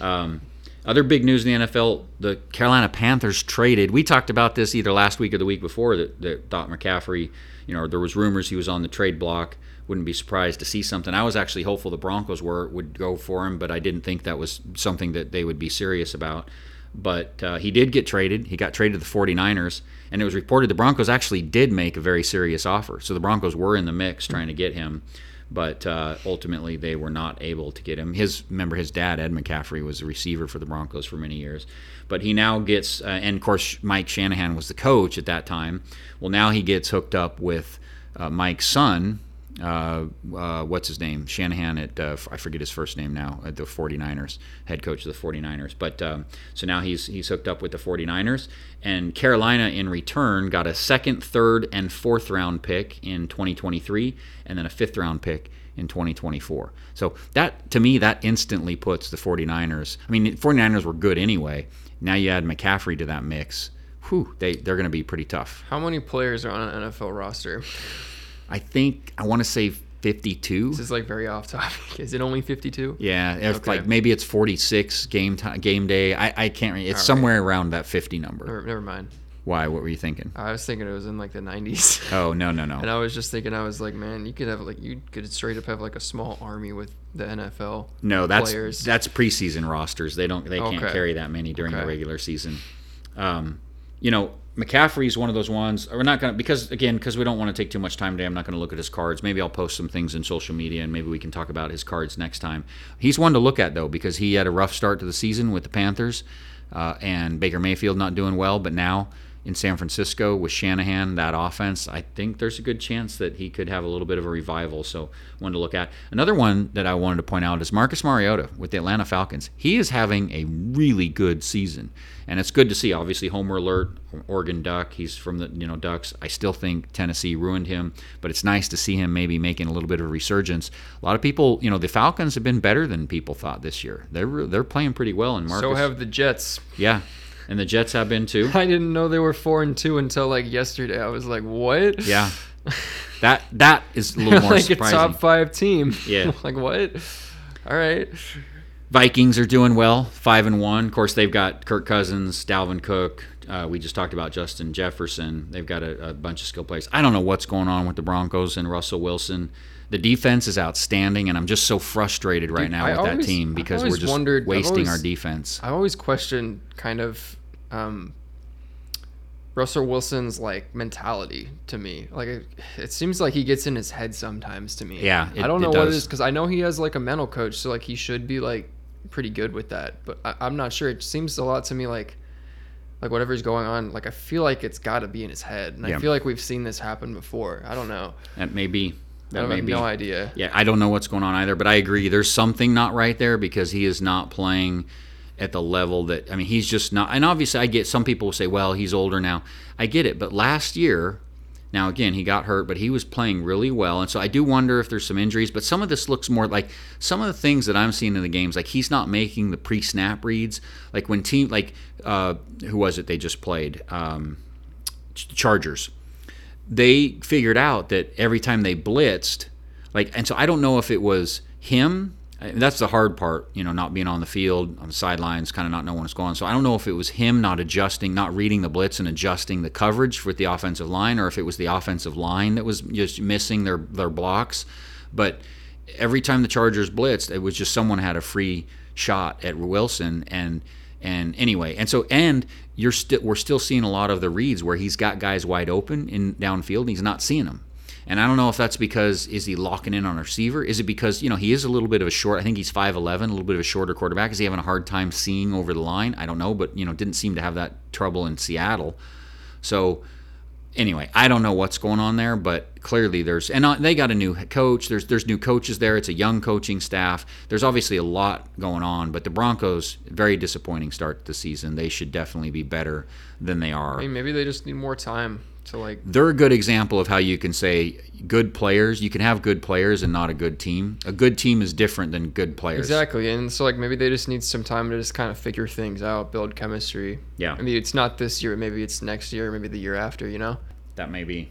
Um, other big news in the NFL: the Carolina Panthers traded. We talked about this either last week or the week before. That, that thought McCaffrey, you know, there was rumors he was on the trade block. Wouldn't be surprised to see something. I was actually hopeful the Broncos were would go for him, but I didn't think that was something that they would be serious about. But uh, he did get traded. He got traded to the 49ers, and it was reported the Broncos actually did make a very serious offer. So the Broncos were in the mix trying to get him. But uh, ultimately they were not able to get him. His remember his dad Ed McCaffrey was the receiver for the Broncos for many years, but he now gets uh, and of course Mike Shanahan was the coach at that time. Well, now he gets hooked up with uh, Mike's son. Uh, uh, what's his name? Shanahan at, uh, I forget his first name now, at the 49ers, head coach of the 49ers. But um, so now he's he's hooked up with the 49ers. And Carolina, in return, got a second, third, and fourth round pick in 2023, and then a fifth round pick in 2024. So that, to me, that instantly puts the 49ers. I mean, the 49ers were good anyway. Now you add McCaffrey to that mix. Whew, they, they're going to be pretty tough. How many players are on an NFL roster? I think I want to say 52. This is like very off topic. *laughs* Is it only 52? Yeah, if Okay. like maybe it's 46 game time, game day. I, I can't. It's All right. somewhere around that 50 number. Never, never mind. Why? What were you thinking? I was thinking it was in like the 90s. *laughs* Oh no no no! And. I was just thinking, I was like, man, you could have like, you could straight up have like a small army with the NFL. No, that's players. that's preseason rosters. They don't they can't carry that many during the regular season. Um, you know, McCaffrey's one of those ones. We're not gonna because again because we don't want to take too much time today. I'm not going to look at his cards. Maybe I'll post some things in social media and maybe we can talk about his cards next time. He's one to look at though because he had a rough start to the season with the Panthers uh, and Baker Mayfield not doing well, but now. In San Francisco with Shanahan, that offense, I think there's a good chance that he could have a little bit of a revival. So, one to look at. Another one that I wanted to point out is Marcus Mariota with the Atlanta Falcons. He is having a really good season, and it's good to see. Obviously, Homer Alert, Oregon Duck. He's from the you know Ducks. I still think Tennessee ruined him, but it's nice to see him maybe making a little bit of a resurgence. A lot of people, you know, the Falcons have been better than people thought this year. They're they're playing pretty well, and Marcus. So have the Jets. yeah, and the Jets have been too. *laughs* I didn't know they were four and two until like yesterday. I was like, what? Yeah, *laughs* that that is a little more like surprising. a top five team. Yeah. *laughs* like what? All right. Vikings are doing well, five and one. Of course, they've got Kirk Cousins, Dalvin Cook. Uh, we just talked about Justin Jefferson. They've got a, a bunch of skill players. I don't know what's going on with the Broncos and Russell Wilson. The defense is outstanding, and I'm just so frustrated right Dude, now I with that team because we're just wondered- wasting always- our defense. I always question kind of um, Russell Wilson's like mentality to me. Like it, it seems like he gets in his head sometimes to me. Yeah, it- I don't it know what it does. is because I know he has like a mental coach, so like he should be like pretty good with that. But I, I'm not sure. It seems a lot to me like like whatever's going on. Like I feel like it's got to be in his head, and Yeah. I feel like we've seen this happen before. I don't know. That may be. I That don't may have be. no idea. Yeah, I don't know what's going on either, but I agree. There's something not right there because he is not playing at the level that I mean, he's just not. And obviously, I get some people will say, "Well, he's older now." I get it, but last year, now again, he got hurt, but he was playing really well, and so I do wonder if there's some injuries. But some of this looks more like some of the things that I'm seeing in the games, like he's not making the pre-snap reads, like when team, like uh, who was it they just played? Um, Chargers they figured out that every time they blitzed, like, and so I don't know if it was him. That's the hard part, you know, not being on the field, on the sidelines, kind of not knowing what's going on. So I don't know if it was him not adjusting, not reading the blitz and adjusting the coverage with the offensive line, or if it was the offensive line that was just missing their their blocks. But every time the Chargers blitzed, it was just someone had a free shot at Wilson, and and anyway, and so and you're still we're still seeing a lot of the reads where he's got guys wide open in downfield and he's not seeing them. And I don't know if that's because is he locking in on a receiver? Is it because you know he is a little bit of a short? I think he's five eleven, a little bit of a shorter quarterback. Is he having a hard time seeing over the line? I don't know, but you know didn't seem to have that trouble in Seattle. So anyway, I don't know what's going on there, but clearly there's and uh, they got a new coach. There's there's new coaches there. It's a young coaching staff. There's obviously a lot going on, but the Broncos very disappointing start to the season. They should definitely be better than they are. I mean, maybe they just need more time to like. They're a good example of how you can say good players. You can have good players and not a good team. A good team is different than good players. Exactly, and so like maybe they just need some time to just kind of figure things out, build chemistry. Yeah. I mean, it's not this year. Maybe it's next year. Maybe the year after. You know. That may be.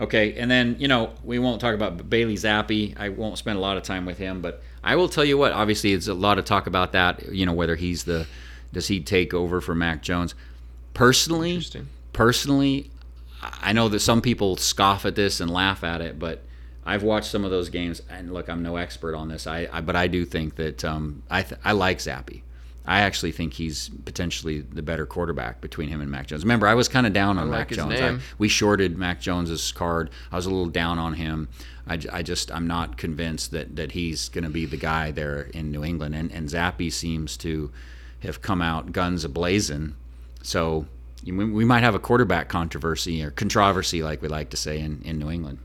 Okay, and then you know we won't talk about Bailey Zappe. I won't spend a lot of time with him, but I will tell you what. Obviously, it's a lot of talk about that. You know whether he's the does he take over for Mac Jones. Personally, personally, I know that some people scoff at this and laugh at it, but I've watched some of those games, and look, I'm no expert on this. I, I but I do think that um, I th- I like Zappe. I actually think he's potentially the better quarterback between him and Mac Jones. Remember, I was kind of down on like Mac Jones. I, we shorted Mac Jones's card. I was a little down on him. I, I just I'm not convinced that that he's going to be the guy there in New England. And and Zappe seems to have come out guns a blazing. So we, we might have a quarterback controversy or controversy, like we like to say in in New England.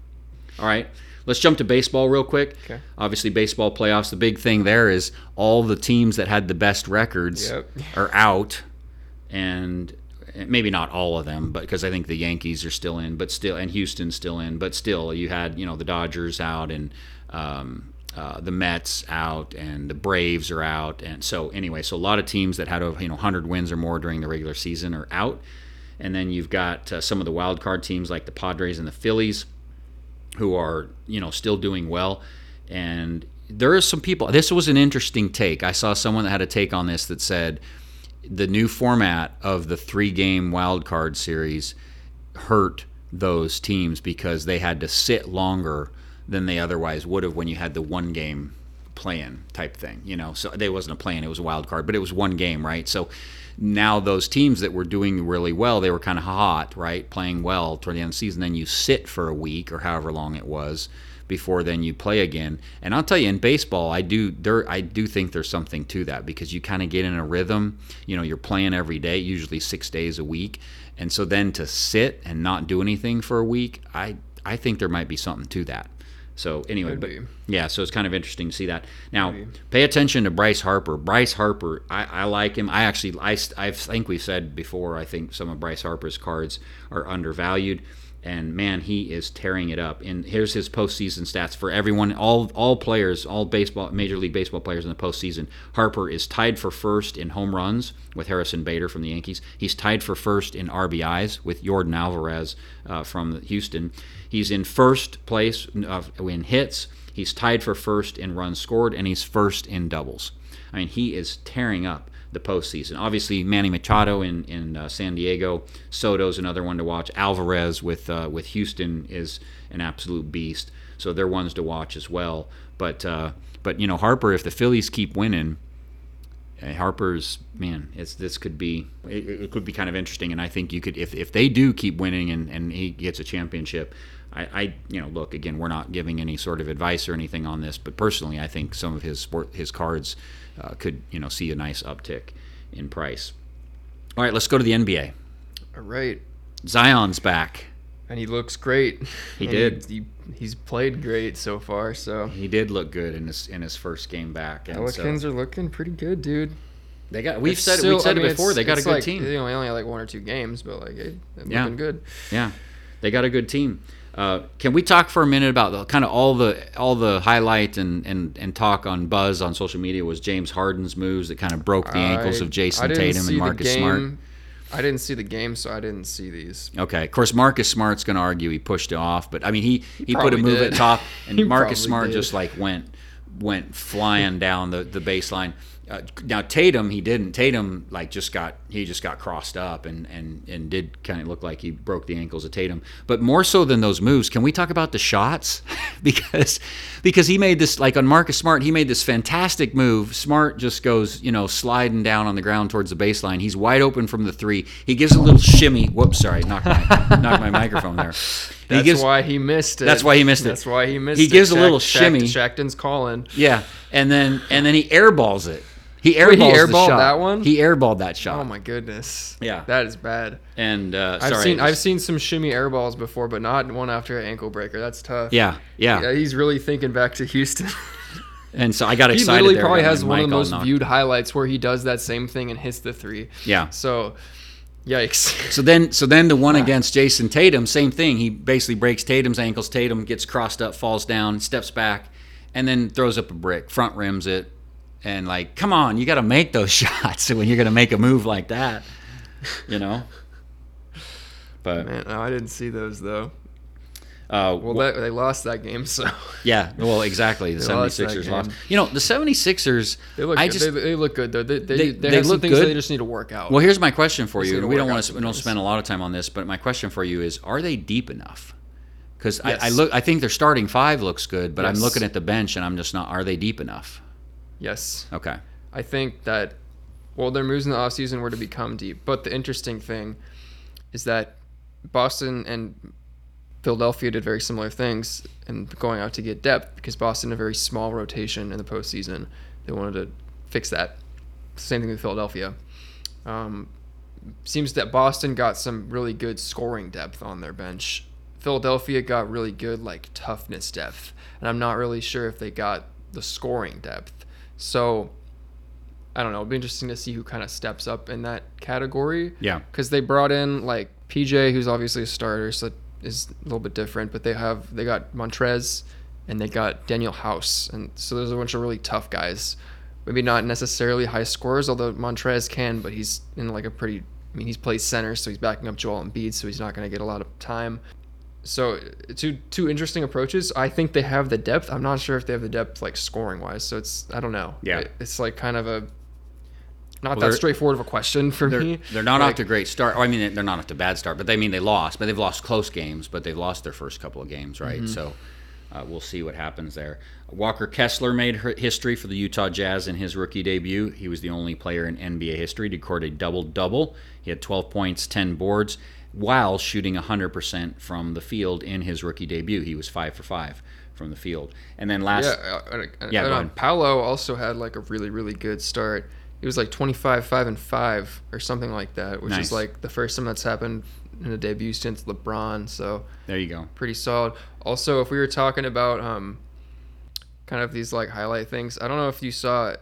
All right. Let's jump to baseball real quick. Okay. Obviously, baseball playoffs. The big thing there is all the teams that had the best records Yep. are out, and maybe not all of them, but because I think the Yankees are still in, but still, and Houston's still in, but still, you had you know the Dodgers out and um, uh, the Mets out and the Braves are out, and so anyway, so a lot of teams that had over you know 100 wins or more during the regular season are out, and then you've got uh, some of the wild card teams like the Padres and the Phillies who are you know still doing well. And there are some people this was an interesting take. I saw someone that had a take on this that said the new format of the three game wild card series hurt those teams because they had to sit longer than they otherwise would have when you had the one game plan type thing you know? So they wasn't a plan it was a wild card but it was one game right? So now those teams that were doing really well they were kind of hot right? Playing well toward the end of the season then you sit for a week or however long it was before then you play again. And i'll tell you in baseball i do there i do think there's something to that because you kind of get in a rhythm you know you're playing every day usually six days a week. And so then to sit and not do anything for a week i i think there might be something to that so anyway but yeah so it's kind of interesting to see that. Now Maybe. pay attention to bryce harper. Bryce harper i, I like him. I actually I, I think we said before i think some of bryce harper's cards are undervalued and man, he is tearing it up. And here's his postseason stats for everyone, all all players, all baseball, major league baseball players in the postseason. Harper is tied for first in home runs with Harrison Bader from the Yankees. He's tied for first in RBIs with Jordan Alvarez uh, from Houston. He's in first place uh, in hits. He's tied for first in runs scored, and he's first in doubles. I mean, he is tearing up the postseason. Obviously, Manny Machado in in uh, San Diego, Soto's another one to watch. Alvarez with uh, with Houston is an absolute beast. So they're ones to watch as well. But uh, but you know Harper, if the Phillies keep winning, uh, Harper's man, it's this could be it, it could be kind of interesting. And I think you could if if they do keep winning and and he gets a championship. I, I, you know, look again. We're not giving any sort of advice or anything on this, but personally, I think some of his sport, his cards uh, could, you know, see a nice uptick in price. All right, let's go to the NBA. All right. Zion's back. And he looks great. He *laughs* And did. He, he's played great so far. So He did look good in his in his first game back. And so Pelicans are looking pretty good, dude. they got. We've It's said it. still- We've said I mean, it before. They got a good like, team. You know, only like one or two games, but like, hey, they're Yeah. looking good. Yeah, they got a good team. Uh, can we talk for a minute about the, kind of all the all the highlight and, and, and talk on buzz on social media was James Harden's moves that kind of broke the ankles I- of Jayson Tatum and Marcus Smart. I didn't see the game, so I didn't see these. Okay, of course Marcus Smart's going to argue he pushed it off, but I mean he he, put a move did. at top, and *laughs* Marcus Smart did. just like went went flying down the the baseline. Uh, now Tatum he didn't. Tatum like just got he just got crossed up and and and did kind of look like he broke the ankles of Tatum. But more so than those moves, can we talk about the shots? *laughs* because because he made this like on Marcus Smart, he made this fantastic move. Smart just goes you know sliding down on the ground towards the baseline. He's wide open from the three. He gives a little shimmy. Whoops, sorry, knocked my *laughs* knocked my microphone there. He That's gives- why he missed it. That's why he missed it. That's why he missed He it. He gives a little shimmy. Shackton's calling. Yeah, and then and then he airballs it. He airballs Wait, he airballed that one? He airballed that shot. Oh my goodness. Yeah. That is bad. And uh, I've sorry, seen I've seen some shimmy airballs before, but not one after an ankle breaker. That's tough. Yeah, yeah, Yeah, he's really thinking back to Houston. *laughs* And so I got excited. he literally there, probably has one of the most knocked. viewed highlights where he does that same thing and hits the three. Yeah. So, yikes. So then, so then the one against Jayson Tatum, same thing. He basically breaks Tatum's ankles. Tatum gets crossed up, falls down, steps back, and then throws up a brick, front rims it, and like, come on, you got to make those *laughs* shots when you're going to make a move like that, you know. *laughs* But Man, no, I didn't see those though. Uh, Well, that, they lost that game, so *laughs* Yeah, well, exactly. The They lost 76ers game. lost. You know, the 76ers, they look. I good. just they, they look good though. They, they, They- they, they have some look things good. they just need to work out. Well, here's my question for you. We don't want to we don't spend a lot of time on this, but my question for you is: Are they deep enough? Because I, I look, I think their starting five looks good, but I'm looking at the bench and I'm just not. Are they deep enough? yes, Okay. I think that well, their moves in the offseason were to become deep. But the interesting thing is that Boston and Philadelphia did very similar things and going out to get depth because Boston had a very small rotation in the postseason. They wanted to fix that. Same thing with Philadelphia. Um, seems that Boston got some really good scoring depth on their bench. Philadelphia got really good like toughness depth, and I'm not really sure if they got the scoring depth. So I don't know. It'll be interesting to see who kind of steps up in that category. Yeah. Because they brought in like PJ, who's obviously a starter, so is a little bit different. But they have they got Montrez and they got Danuel House, and so there's a bunch of really tough guys. Maybe not necessarily high scorers, although Montrez can, but he's in like a pretty. I mean, he's plays center, so he's backing up Joel Embiid, so he's not going to get a lot of time. So two two interesting approaches. I think they have the depth. I'm not sure if they have the depth like scoring wise. So it's I don't know. Yeah. It- it's like kind of a not Well, that straightforward of a question for They're, me. they're not Like, off to a great start. Oh, I mean, they're not off to a bad start, but they mean they lost. But they've lost close games, but they've lost their first couple of games, right? Mm-hmm. So uh, we'll see what happens there. Walker Kessler made history for the Utah Jazz in his rookie debut. He was the only player in NBA history to record a double double. He had 12 points, 10 boards, while shooting 100% from the field in his rookie debut. He was five for five from the field. And then last, Yeah, uh, uh, Yeah, uh. Paolo also had like a really really good start. He was like 25 5 and 5 or something like that, which Nice. is like the first time that's happened in a debut since LeBron. So there you go. pretty solid. Also, if we were talking about um, kind of these like highlight things, I don't know if you saw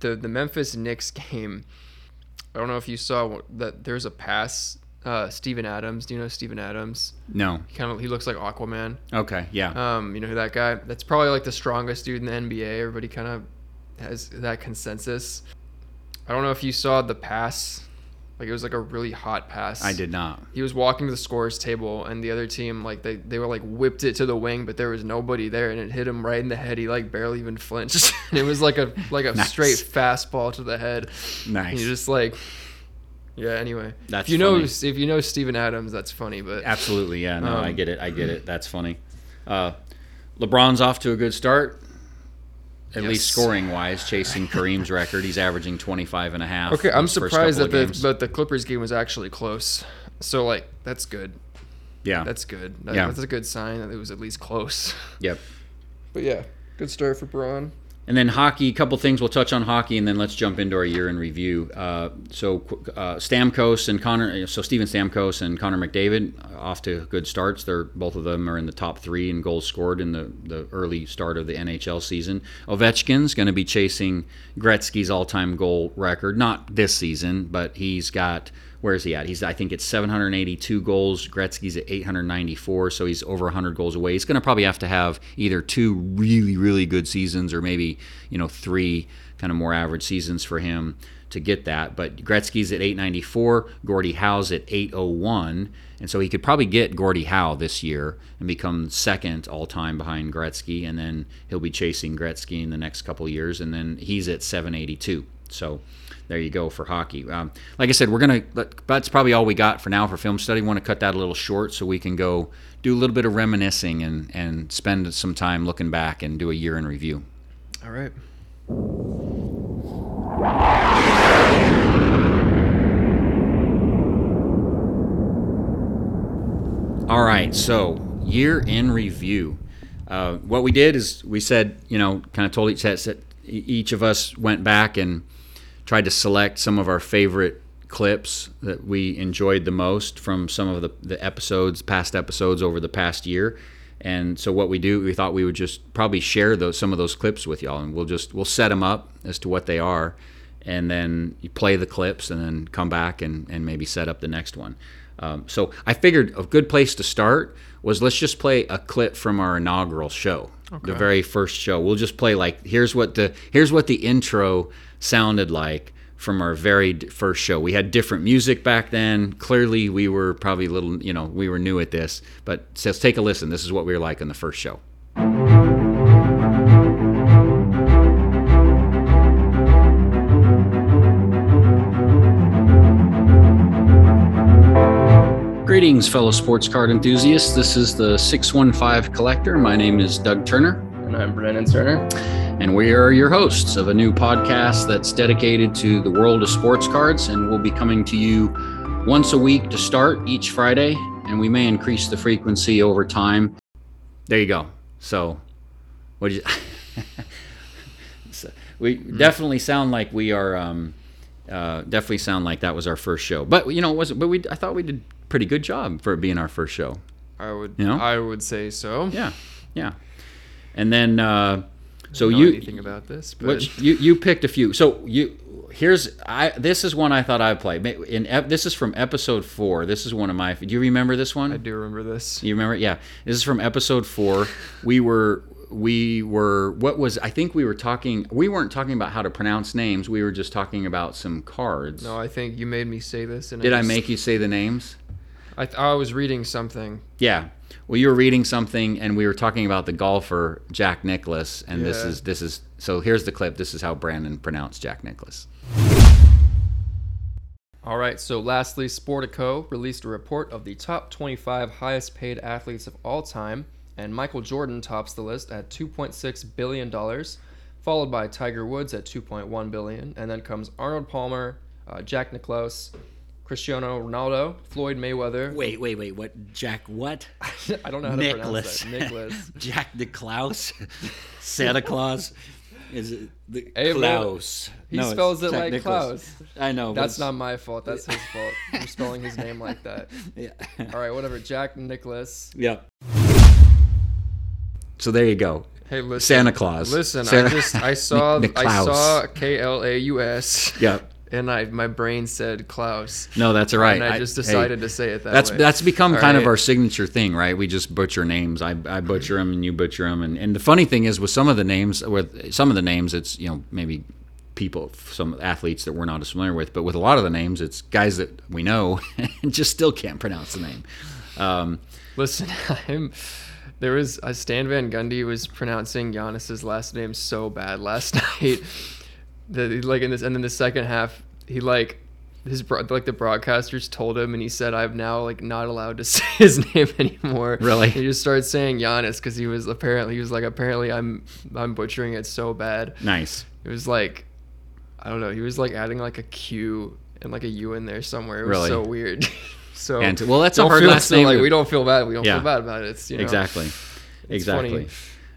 the the Memphis Knicks *laughs* game. I don't know if you saw that there's a pass. Uh, Steven Adams. Do you know Steven Adams? No. He kind of he looks like Aquaman. Okay. Yeah. Um, you know who that guy? That's probably like the strongest dude in the NBA. Everybody kind of has that consensus. I don't know if you saw the pass. Like it was like a really hot pass. I did not. He was walking to the scores table, and the other team like they they were like whipped it to the wing, but there was nobody there, and it hit him right in the head. He like barely even flinched. *laughs* and it was like a like a Nice. straight fastball to the head. Nice. And you just like. Yeah. Anyway, That's if you know if you know Steven Adams, that's funny. But Absolutely, yeah. No, I Um, get it. I get it. That's funny. Uh, LeBron's off to a good start, at Yes. least scoring wise, chasing Kareem's record. He's averaging 25 and a half. Okay, I'm surprised that the that the Clippers game was actually close. So like that's good. yeah. That's good. That, Yeah. That's a good sign that it was at least close. yep. *laughs* But yeah, good start for Bron. And then hockey, a couple things we'll touch on hockey, and then let's jump into our year in review. Uh, so uh, Stamkos and Connor, so Steven Stamkos and Connor McDavid uh, off to good starts. They're both of them are in the top three in goals scored in the, the early start of the NHL season. Ovechkin's going to be chasing Gretzky's all-time goal record, not this season, but he's got where is he at? He's I think it's 782 goals. Gretzky's at 894, so he's over 100 goals away. He's going to probably have to have either two really really good seasons or maybe you know three kind of more average seasons for him to get that. But Gretzky's at 894, Gordie Howe's at 801, and so he could probably get Gordie Howe this year and become second all time behind Gretzky, and then he'll be chasing Gretzky in the next couple years, and then he's at 782. So there you go for hockey. Um, like I said, we're gonna. That's probably all we got for now for film study. Want to cut that a little short so we can go do a little bit of reminiscing and and spend some time looking back and do a year in review. All right. All right, so year in review. Uh, what we did is we said, you know, kind of told each that each of us went back and tried to select some of our favorite clips that we enjoyed the most from some of the, the episodes, past episodes over the past year. And so what we do, we thought we would just probably share those some of those clips with y'all, and we'll just we'll set them up as to what they are, and then you play the clips, and then come back and and maybe set up the next one. Um, so I figured a good place to start was let's just play a clip from our inaugural show, the very first show. We'll just play like here's what the here's what the intro sounded like from our very first show. We had different music back then. Clearly, we were probably a little you know we were new at this, but so let's take a listen. This is what we were like on the first show. Greetings, fellow sports card enthusiasts. This is the 615 Collector. My name is Doug Turner. And I'm Brandon Turner. And we are your hosts of a new podcast that's dedicated to the world of sports cards, and we'll be coming to you once a week to start each Friday, and we may increase the frequency over time. There you go. So, what do you? *laughs* so we definitely sound like we are. Um, uh, definitely sound like that was our first show, but you know, it wasn't. But we, I thought we did pretty good job for it being our first show. I would, You know? I would say so. Yeah, yeah. And then, uh, so know you, anything about this, but Which you you picked a few. So you here's I this is one I thought I'd play. In this is from episode four. This is one of my. Do you remember this one? I do remember this. You remember? Yeah. This is from episode four. We were we were what was I think we were talking. We weren't talking about how to pronounce names. We were just talking about some cards. No, I think you made me say this. And Did I just- make you say the names? I, th- I was reading something. Yeah. Well, you were reading something, and we were talking about the golfer Jack Nicklaus, and this is this is so. Here's the clip. This is how Brandon pronounced Jack Nicklaus. All right, so lastly, Sportico released a report of the top 25 highest paid athletes of all time, and Michael Jordan tops the list at 2.6 billion dollars, followed by Tiger Woods at 2.1 billion, and then comes Arnold Palmer, uh, Jack Nicklaus, Cristiano Ronaldo, Floyd Mayweather. Wait, wait, wait. What? Jack? What? *laughs* I don't know how to Nicholas. pronounce that. Nicholas. *laughs* Jack Nicklaus? *laughs* Santa Claus? Is it the Hey, Klaus? He No, spells it Jack like Nicklaus. Klaus. I know. That's not my fault. That's his fault. for spelling his name like that. Yeah. All right, whatever. Jack Nicholas. Yep. So there you go. Hey, listen. Santa Claus. Listen, Santa- I just I saw I saw K L A U S, Yep. And I my brain said Klaus, No, that's all right. and I just hey, decided to say it that That's way. that's become All kind of our signature thing, right? We just butcher names. I, I butcher them and you butcher them. And, and the funny thing is with some of the names, with some of the names, it's you know maybe people, some athletes that we're not as familiar with, but with a lot of the names, it's guys that we know *laughs* and just still can't pronounce the name. Um, Listen, *laughs* I'm. There was a Stan Van Gundy was pronouncing Giannis's last name so bad last *laughs* night that like in this and then the second half he like his like the broadcasters told him and he said I'm now like not allowed to *laughs* say his name anymore. Really? He just started saying Giannis because he was apparently he was like apparently I'm I'm butchering it so bad. nice. It was like I don't know. He was like adding like a Q and like a U in there somewhere. It was Really? so weird. *laughs* so And well, that's a hard last so, name Like we don't feel bad. We don't Yeah. feel bad about it. It's you know, Exactly. it's exactly.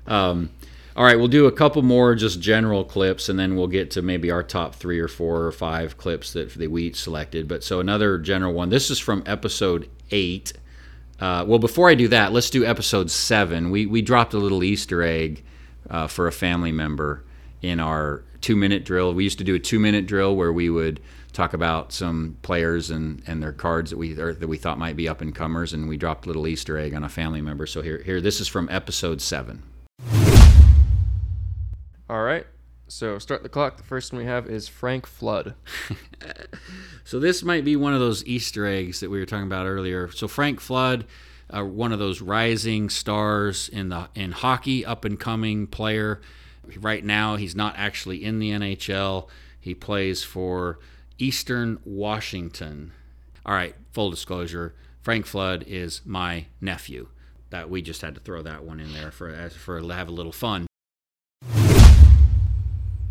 Um, all right, we'll do a couple more just general clips, and then we'll get to maybe our top three or four or five clips that, that we selected. But so another general one. This is from episode eight. Uh, well, before I do that, let's do episode seven. We we dropped a little Easter egg uh, for a family member in our two minute drill. We used to do a two minute drill where we would talk about some players and, and their cards that we that we thought might be up and comers, and we dropped a little Easter egg on a family member. So here here this is from episode seven. All right. So start the clock. The first one we have is Frank Flood. *laughs* *laughs* So this might be one of those Easter eggs that we were talking about earlier. So Frank Flood, uh, one of those rising stars in the in hockey, up and coming player. Right now, he's not actually in the NHL. He plays for Eastern Washington. All right, full disclosure: Frank Flood is my nephew. That we just had to throw that one in there for for to have a little fun.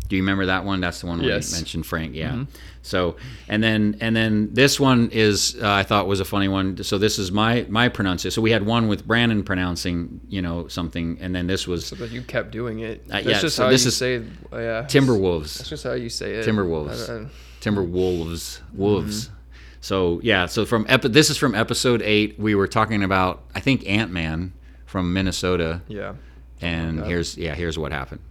Do you remember that one? That's the one where Yes. you mentioned Frank. Yeah. So and then and then this one is uh, I thought was a funny one. So this is my my pronunciation. So we had one with Brandon pronouncing you know something, and then this was So that you kept doing it. Uh, That's yeah, just so how this you is say. uh, yeah. That's Timberwolves. just how you say it. Timberwolves. I- I- Timberwolves. Wolves. So yeah. So from epi- this is from episode eight. We were talking about I think Ant Man from Minnesota. yeah. And here's yeah, here's what happened.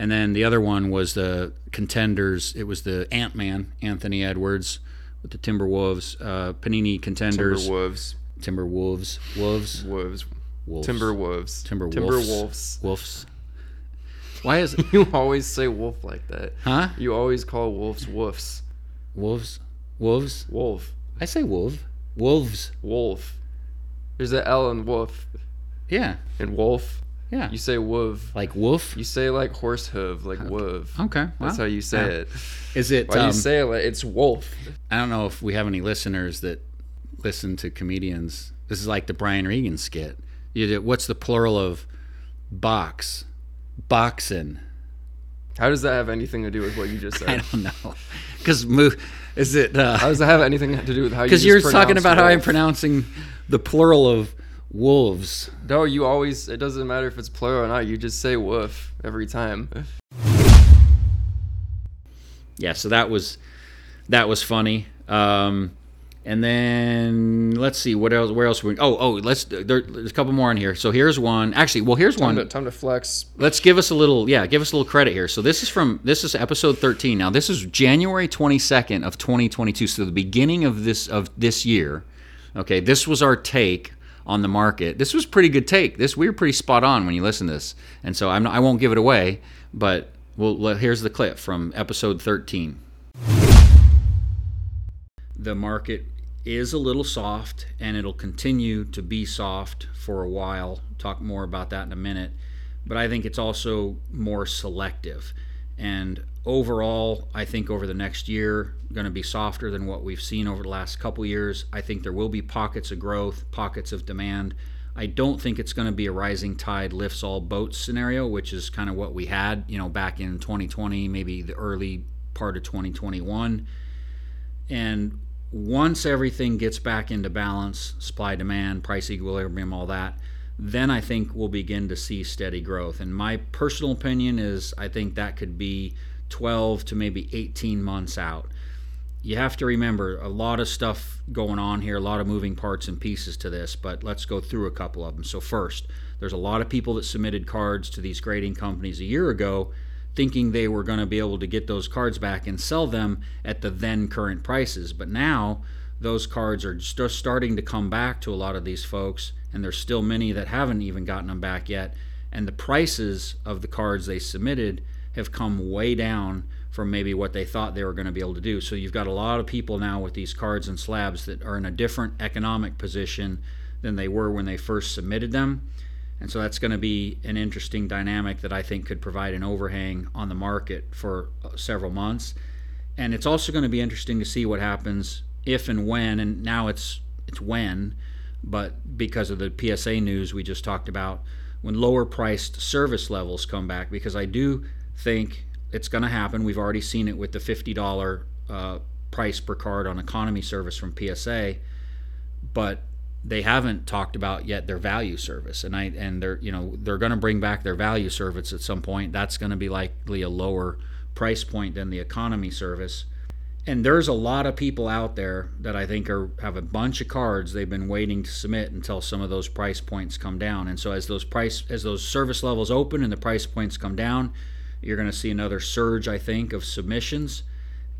And then the other one was the contenders. It was the Ant Man, Anthony Edwards, with the Timberwolves, uh, Panini contenders, Timberwolves. Timberwolves, Wolves, Wolves. Wolves, Timberwolves. Timberwolves, Timberwolves. Wolves. Why is it? *laughs* You always say wolf like that. Huh? You always call wolves woofs. Wolves, wolves. Wolf. I say wolf. Wolves. Wolf. There's an L in wolf. Yeah, In wolf, yeah. you say wolf. like wolf. You say like horse hoof, like wolf. Okay, That's how you say yeah. it. Is it? Why do um, you say it like it's wolf? I don't know if we have any listeners that listen to comedians. This is like the Brian Regan skit. You did, what's the plural of box, boxing. How does that have anything to do with what you just *laughs* said? I don't know, because move is it? How Because does that have anything to do with how you? *laughs* just you're talking pronounced about how I'm pronouncing the plural of wolves. No, you always. It doesn't matter if it's plural or not. You just say woof every time. *laughs* yeah so that was that was funny um and then let's see what else where else we oh oh let's there, there's a couple more in here so here's one actually well here's Time one to, time to flex. let's give us a little yeah give us a little credit here so this is from this is episode 13 now this is january 22nd of 2022 so the beginning of this of this year okay this was our take on the market this was pretty good take this we were pretty spot on when you listen to this and so I'm not, i won't give it away but well here's the clip from episode 13 the market is a little soft and it'll continue to be soft for a while. Talk more about that in a minute. But I think it's also more selective. And overall, I think over the next year, going to be softer than what we've seen over the last couple years. I think there will be pockets of growth, pockets of demand. I don't think it's going to be a rising tide lifts all boats scenario, which is kind of what we had, you know, back in 2020, maybe the early part of 2021. And once everything gets back into balance, supply demand, price equilibrium, all that, then I think we'll begin to see steady growth. And my personal opinion is I think that could be 12 to maybe 18 months out. You have to remember a lot of stuff going on here, a lot of moving parts and pieces to this, but let's go through a couple of them. So, first, there's a lot of people that submitted cards to these grading companies a year ago thinking they were going to be able to get those cards back and sell them at the then current prices. But now those cards are just starting to come back to a lot of these folks, and there's still many that haven't even gotten them back yet. And the prices of the cards they submitted have come way down from maybe what they thought they were going to be able to do. So you've got a lot of people now with these cards and slabs that are in a different economic position than they were when they first submitted them. And so that's going to be an interesting dynamic that I think could provide an overhang on the market for uh, several months. And it's also going to be interesting to see what happens if and when, and now it's it's when, but because of the PSA news we just talked about, when lower priced service levels come back, because I do think it's going to happen. We've already seen it with the $50 uh, price per card on economy service from PSA, but they haven't talked about yet their value service. And I and they're you know they're going to bring back their value service at some point. That's going to be likely a lower price point than the economy service. And there's a lot of people out there that I think are have a bunch of cards they've been waiting to submit until some of those price points come down. And so as those price as those service levels open and the price points come down you're going to see another surge I think of submissions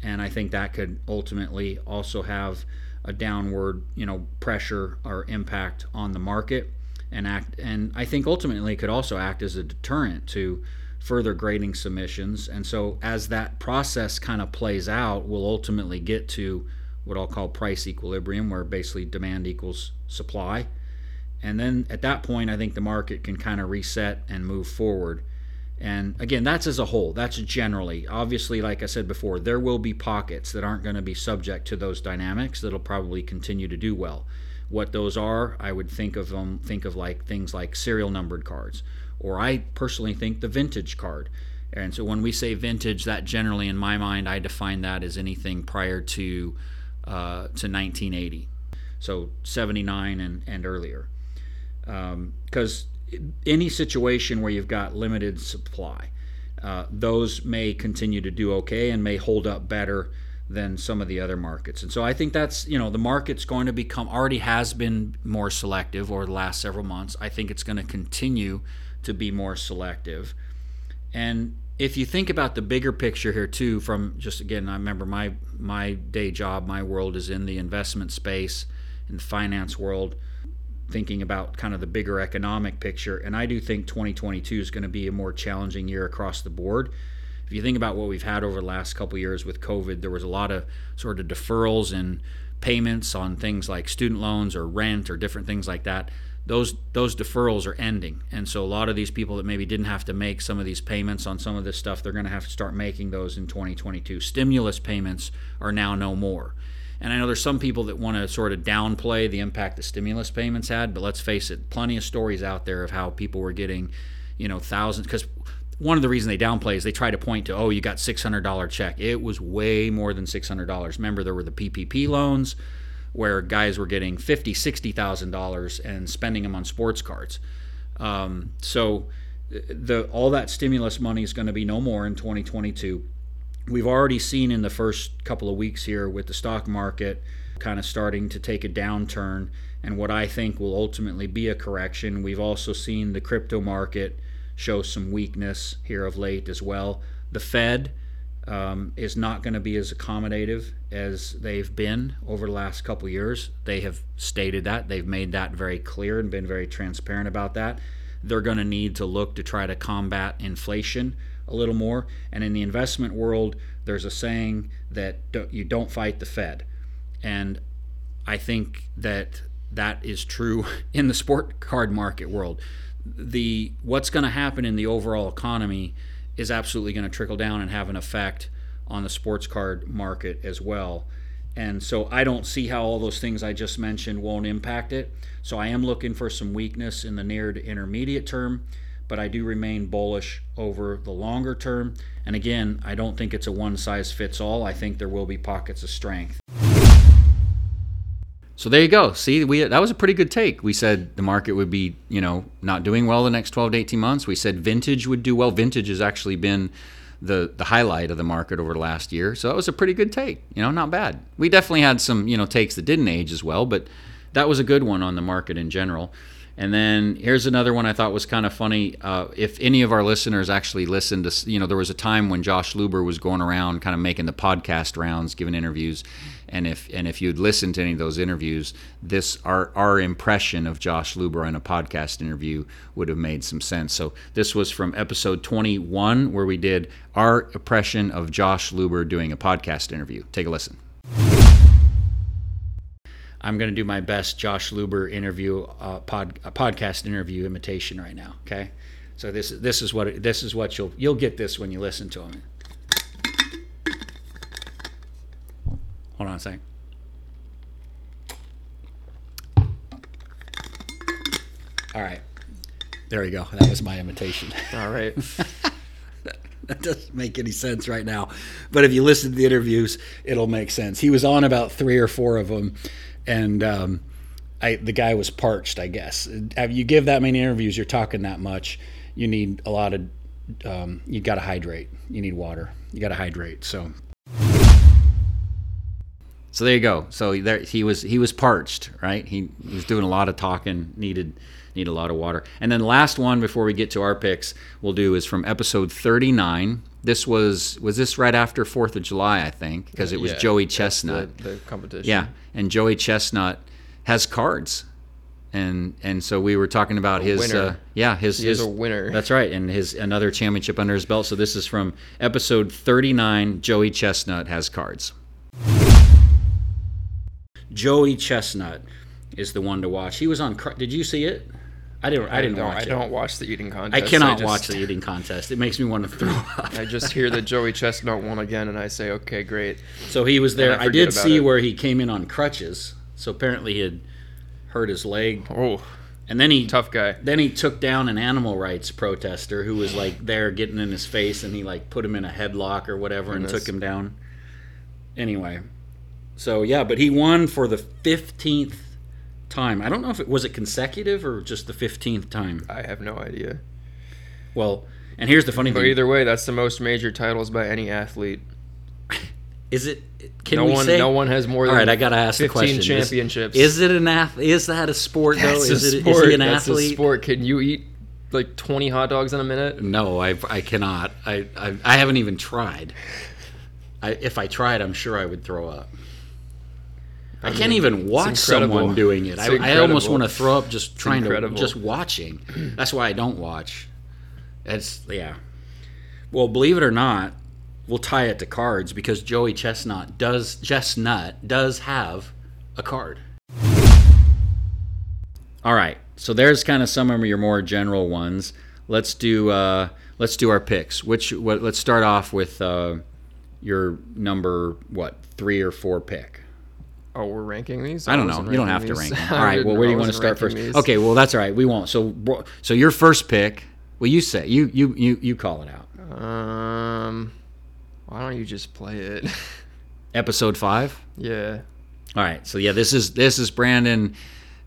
and I think that could ultimately also have a downward, you know, pressure or impact on the market and act and I think ultimately could also act as a deterrent to further grading submissions. And so as that process kind of plays out, we'll ultimately get to what I'll call price equilibrium where basically demand equals supply. And then at that point I think the market can kind of reset and move forward. And again, that's as a whole. That's generally. Obviously, like I said before, there will be pockets that aren't going to be subject to those dynamics that'll probably continue to do well. What those are, I would think of them think of like things like serial numbered cards, or I personally think the vintage card. And so when we say vintage, that generally in my mind, I define that as anything prior to uh, to 1980, so 79 and and earlier, because any situation where you've got limited supply, uh, those may continue to do okay and may hold up better than some of the other markets. And so I think that's, you know, the market's going to become, already has been more selective over the last several months. I think it's going to continue to be more selective. And if you think about the bigger picture here too, from just again, I remember my my day job, my world is in the investment space, in the finance world thinking about kind of the bigger economic picture. And I do think 2022 is going to be a more challenging year across the board. If you think about what we've had over the last couple years with COVID, there was a lot of sort of deferrals and payments on things like student loans or rent or different things like that. Those those deferrals are ending, and so a lot of these people that maybe didn't have to make some of these payments on some of this stuff, they're going to have to start making those in 2022. Stimulus payments are now no more. And I know there's some people that want to sort of downplay the impact the stimulus payments had, but let's face it, plenty of stories out there of how people were getting, you know, thousands. Because one of the reasons they downplay is they try to point to, oh, you got $600 check. It was way more than $600. Remember, there were the PPP loans where guys were getting fifty, sixty thousand dollars and spending them on sports cards. Um, so the all that stimulus money is going to be no more in 2022. We've already seen in the first couple of weeks here with the stock market kind of starting to take a downturn and what I think will ultimately be a correction. We've also seen the crypto market show some weakness here of late as well. The Fed um, is not going to be as accommodative as they've been over the last couple years. They have stated that. They've made that very clear and been very transparent about that. They're going to need to look to try to combat inflation a little more. And in the investment world, there's a saying that you don't fight the Fed. And I think that that is true *laughs* in the sport card market world. The what's going to happen in the overall economy is absolutely going to trickle down and have an effect on the sports card market as well. And so I don't see how all those things I just mentioned won't impact it. So I am looking for some weakness in the near to intermediate term, but I do remain bullish over the longer term. And again, I don't think it's a one size fits all. I think there will be pockets of strength. So there you go. See, we that was a pretty good take. We said the market would be, you know, not doing well the next 12 to 18 months. We said vintage would do well. Vintage has actually been the the highlight of the market over the last year. So that was a pretty good take. You know, not bad. We definitely had some, you know, takes that didn't age as well, but that was a good one on the market in general. And then here's another one I thought was kind of funny. Uh, if any of our listeners actually listened to, you know, there was a time when Josh Luber was going around kind of making the podcast rounds, giving interviews. And if and if you'd listened to any of those interviews, this our our impression of Josh Luber in a podcast interview would have made some sense. So this was from episode 21 where we did our impression of Josh Luber doing a podcast interview. Take a listen. I'm going to do my best Josh Luber interview uh, pod, podcast interview imitation right now. Okay, so this is this is what this is what you'll you'll get this when you listen to him. Hold on a second. All right, there we go. That was my imitation. All right. *laughs* that doesn't make any sense right now, but if you listen to the interviews, it'll make sense. He was on about three or four of them and um, I the guy was parched. I guess you give that many interviews, you're talking that much. You need a lot of. Um, you got to hydrate. You need water. You got to hydrate. So. So there you go. So there he was. He was parched, right? He, he was doing a lot of talking. Needed need a lot of water. And then last one before we get to our picks, we'll do is from episode 39. This was was this right after Fourth of July, I think, because it was yeah, Joey Chestnut. The, the, competition. Yeah, and Joey Chestnut has cards, and and so we were talking about a his uh, yeah his he his a winner. That's right, and his another championship under his belt. So this is from episode 39. Joey Chestnut has cards. Joey Chestnut is the one to watch. He was on. Did you see it? I didn't. I, I didn't watch. I it. don't watch the eating contest. I cannot I just, watch the eating contest. It makes me want to throw *laughs* up. I just hear that Joey Chestnut won again, and I say, okay, great. So he was there. I, I, did see it. where he came in on crutches. So apparently he had hurt his leg. Oh. And then he tough guy. Then he took down an animal rights protester who was like there getting in his face, and he like put him in a headlock or whatever Goodness. and took him down. Anyway, so yeah, but he won for the fifteenth time. I don't know if it was it consecutive or just the fifteenth time. I have no idea. Well, and here's the funny but thing. either way, that's the most major titles by any athlete. *laughs* Is it? Can no we one, say? No one has more. All right, I gotta ask the question. championships. Is, is, it an athlete? Is that a sport though? That's is a it? Sport. Is he an That's athlete? A sport. Can you eat like twenty hot dogs in a minute? No, I I cannot. I I, I haven't even tried. I, if I tried, I'm sure I would throw up. I, I can't even watch someone doing it. I, I, almost want to throw up just trying to just watching. *clears throat* That's why I don't watch. It's yeah. Well, believe it or not, we'll tie it to cards because Joey Chestnut does Chestnut does have a card. All right, so there's kind of some of your more general ones. Let's do uh, let's do our picks. Which what, let's start off with uh, your number what three or four pick. Oh, we're ranking these. I, I don't know. You don't have these. to rank them. *laughs* All right. Well, where do you want to start first? These. Okay. Well, that's all right. We won't. So, so your first pick Well, you say you you you you call it out. Um, why don't you just play it? *laughs* Episode five. yeah. All right. So yeah, this is this is Brandon.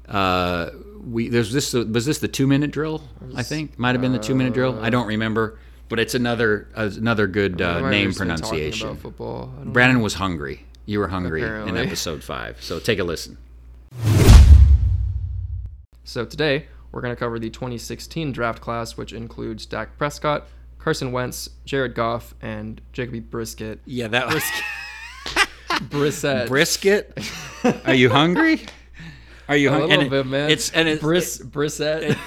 Uh, we there's this was this the two minute drill? I think might have been the two minute drill. I don't remember, but it's another uh, another good uh, name just been talking pronunciation. About football. I don't Brandon was hungry. You were hungry in episode five. So take a listen. So today we're going to cover the 2016 draft class, which includes Dak Prescott, Carson Wentz, Jared Goff, and Jacoby Brisket. Yeah, that was *laughs* Brissett. brisket. Are you hungry? *laughs* Are you hungry? a hungry? little bit, man. It's and it's Briss Brissett. it,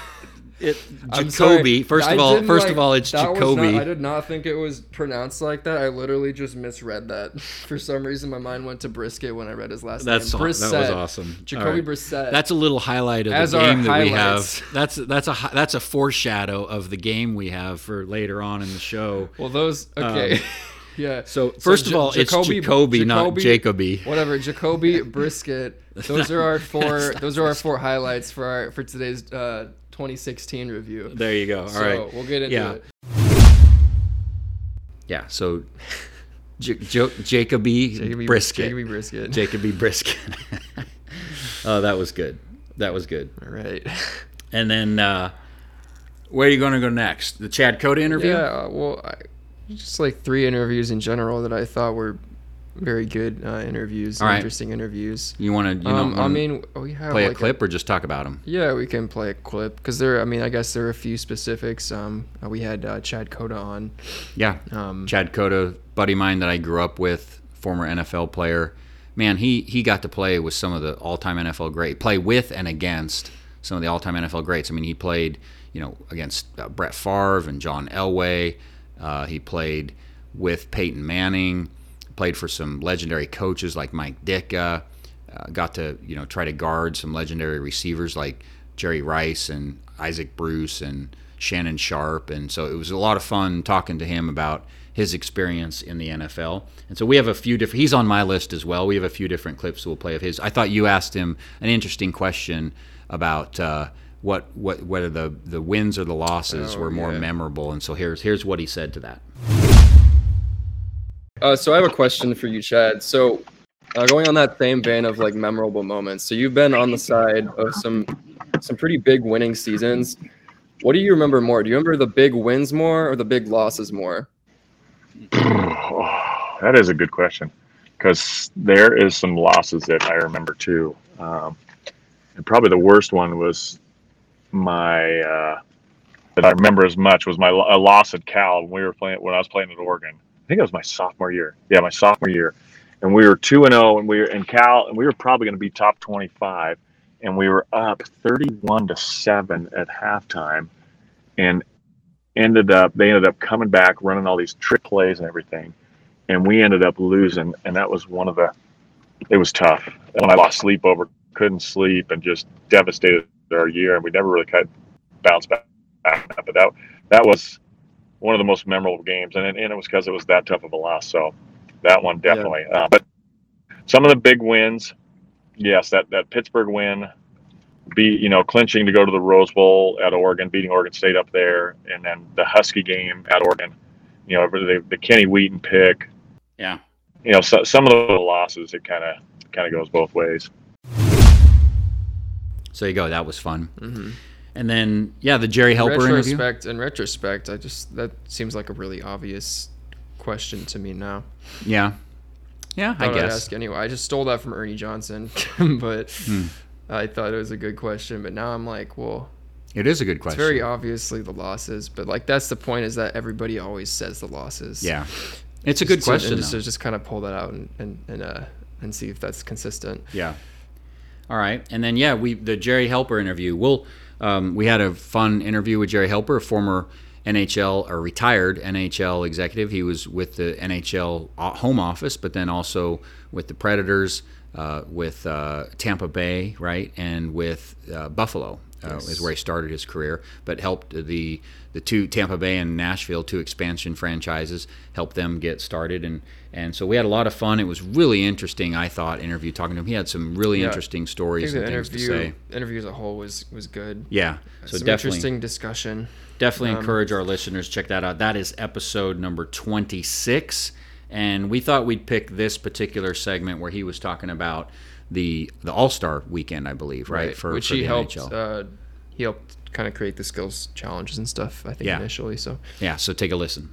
I'm. Jacoby. First of all, first like- of all, it's Jacoby. not- I did not think it was pronounced like that. I literally just misread that. *laughs* For some reason, my mind went to brisket when I read his last That's name. aw- that was awesome. Jacoby right. Brissett. That's a little highlight of As the game that we have. *laughs* That's that's a that's a foreshadow of the game we have for later on in the show. well, those okay. *laughs* yeah. Um, So first of Ja- all, it's Jacoby, not Jacoby. Whatever, Jacoby Brisket. Those are our four. Those are our four highlights for our for today's uh, 2016 review. There you go. All so right. we'll get into Yeah. it. Yeah. So, J- Jo- Jacoby, Jacoby brisket. Jacoby Brisket. Jacoby brisket. *laughs* oh, that was good. That was good. All right. And then, uh, where are you going to go next? The Chad Cota interview? Yeah. uh, Well, I, just like three interviews in general that I thought were very good uh, interviews, All right. interesting interviews. You want to? You Um, don't I mean, we have play a like clip or just talk about them? Yeah, we can play a clip because there. I mean, I guess there are a few specifics. Um, uh, we had uh, Chad Cota on. Yeah. Um, Chad Cota, buddy of mine that I grew up with, former NFL player. Man, he he got to play with some of the all-time NFL great, play with and against some of the all-time NFL greats. I mean, he played, you know, against uh, Brett Favre and John Elway. Uh, he played with Peyton Manning. Played for some legendary coaches like Mike Ditka. Uh, got to you know try to guard some legendary receivers like Jerry Rice and Isaac Bruce and Shannon Sharpe, and so it was a lot of fun talking to him about his experience in the NFL. And so we have a few different. He's on my list as well. We have a few different clips we'll play of his. I thought you asked him an interesting question about uh, what what whether the the wins or the losses Oh, were more yeah. memorable. And so here's here's what he said to that. Uh, so I have a question for you, Chad. So, uh, going on that same vein of like memorable moments. So you've been on the side of some some pretty big winning seasons. What do you remember more? Do you remember the big wins more or the big losses more? *sighs* That is a good question because there is some losses that I remember too. Um, and probably the worst one was my uh, that I remember as much was my a loss at Cal when we were playing when I was playing at Oregon. I think it was my sophomore year. Yeah, my sophomore year, and we were two and zero, and we were in Cal, and we were probably going to be top twenty five, and we were up thirty one to seven at halftime, and ended up they ended up coming back running all these trick plays and everything. And we ended up losing and that was one of the it was tough. And i lost sleep over couldn't sleep and just devastated our year and we never really of bounced back. But that that was one of the most memorable games and it, and it was because it was that tough of a loss so that one Yeah. definitely uh, but some of the big wins yes that that pittsburgh win be you know clinching to go to the Rose Bowl at Oregon, beating Oregon State up there, and then the Husky game at Oregon. You know the, the Kenny Wheaton pick. Yeah. You know so, some of the losses it kind of kind of goes both ways. So you go. That was fun. Mm-hmm. And then yeah, the Gerry Helper interview. retrospect, in retrospect, I just that seems like a really obvious question to me now. Yeah. Yeah, I I'd guess. ask anyway. I just stole that from Ernie Johnson, *laughs* but Hmm. I thought it was a good question. But now I'm like, well, It is a good it's question. very obviously the losses. But like that's the point is that everybody always says the losses. yeah. It's a good So- question. Just, to just kind of pull that out and and and, uh, and see if that's consistent. Yeah. All right, and then yeah, we the Gerry Helper interview. We'll um, we had a fun interview with Gerry Helper, a former NHL or retired NHL executive. He was with the NHL home office, but then also with the Predators, uh, with uh, Tampa Bay, right, and with uh, Buffalo. Uh, Is where he started his career, but helped the the two Tampa Bay and Nashville, two expansion franchises, helped them get started, and and so we had a lot of fun. It was really interesting, I thought, interview talking to him. He had some really Yeah. interesting stories and things to interview say. interview as a whole was was good. Yeah, so Some definitely, interesting discussion. definitely Um, encourage our listeners to check that out. That is episode number 26. And we thought we'd pick this particular segment where he was talking about the the All Star weekend, I believe, right? For, which for he the helped. NHL. Uh, he helped kind of create the skills challenges and stuff. I think Yeah. initially. So yeah, so take a listen.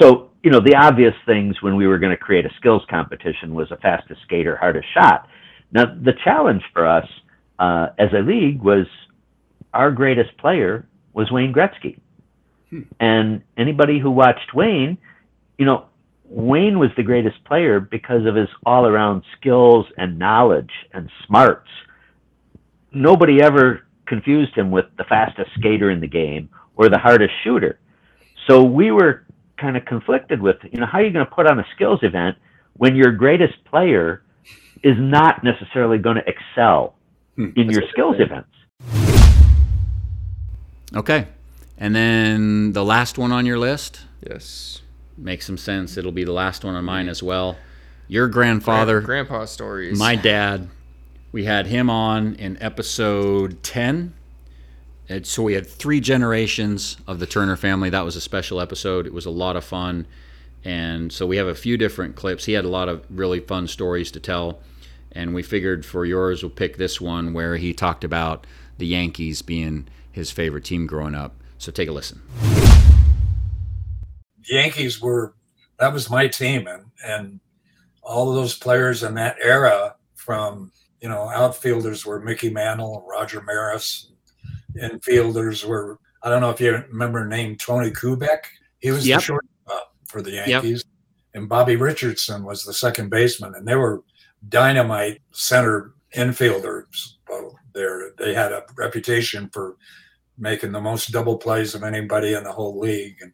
So, you know, the obvious things when we were going to create a skills competition was a fastest skater, hardest shot. Now, the challenge for us uh, as a league was our greatest player was Wayne Gretzky. And anybody who watched Wayne, you know, Wayne was the greatest player because of his all around skills and knowledge and smarts. Nobody ever confused him with the fastest skater in the game or the hardest shooter. So we were kind of conflicted with, you know, how are you going to put on a skills event when your greatest player is not necessarily going to excel hmm. in your skills events? Okay. And then the last one on your list yes, makes some sense. It'll be the last one on mine as well. Your grandfather, grandpa stories. my dad, we had him on in episode 10. And so we had three generations of the Turner family. That was a special episode. It was a lot of fun. And so we have a few different clips. He had a lot of really fun stories to tell. And we figured for yours, we'll pick this one where he talked about the Yankees being his favorite team growing up. So take a listen. the Yankees were that was my team and and all of those players in that era from you know outfielders were Mickey Mantle and Roger Maris. Infielders were I don't know if you remember the name Tony Kubek. He was Yep. the shortstop for the Yankees. And Bobby Richardson was the second baseman. And they were dynamite center infielders there. They had a reputation for making the most double plays of anybody in the whole league. And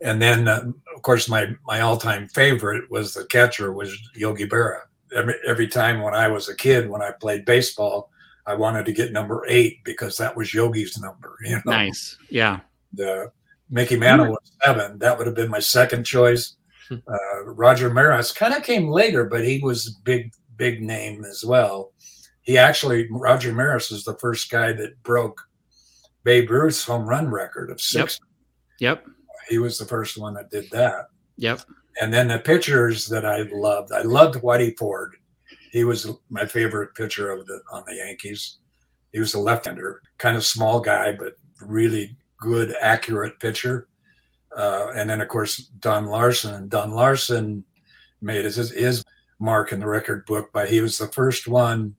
and then, uh, of course, my my all time favorite was the catcher was Yogi Berra. Every, every time when I was a kid, when I played baseball, I wanted to get number eight because that was Yogi's number. You know, Nice. Yeah. the Mickey Mantle was seven. That would have been my second choice. Uh, Roger Maris kind of came later, but he was a big, big name as well. He actually, Roger Maris is the first guy that broke Babe Ruth's home run record of six. Yep. He was the first one that did that. Yep. And then the pitchers that I loved, I loved Whitey Ford. He was my favorite pitcher of the on the Yankees. He was a left-hander, kind of small guy, but really good, accurate pitcher. Uh, and then of course Don Larsen. And Don Larsen made his his mark in the record book by he was the first one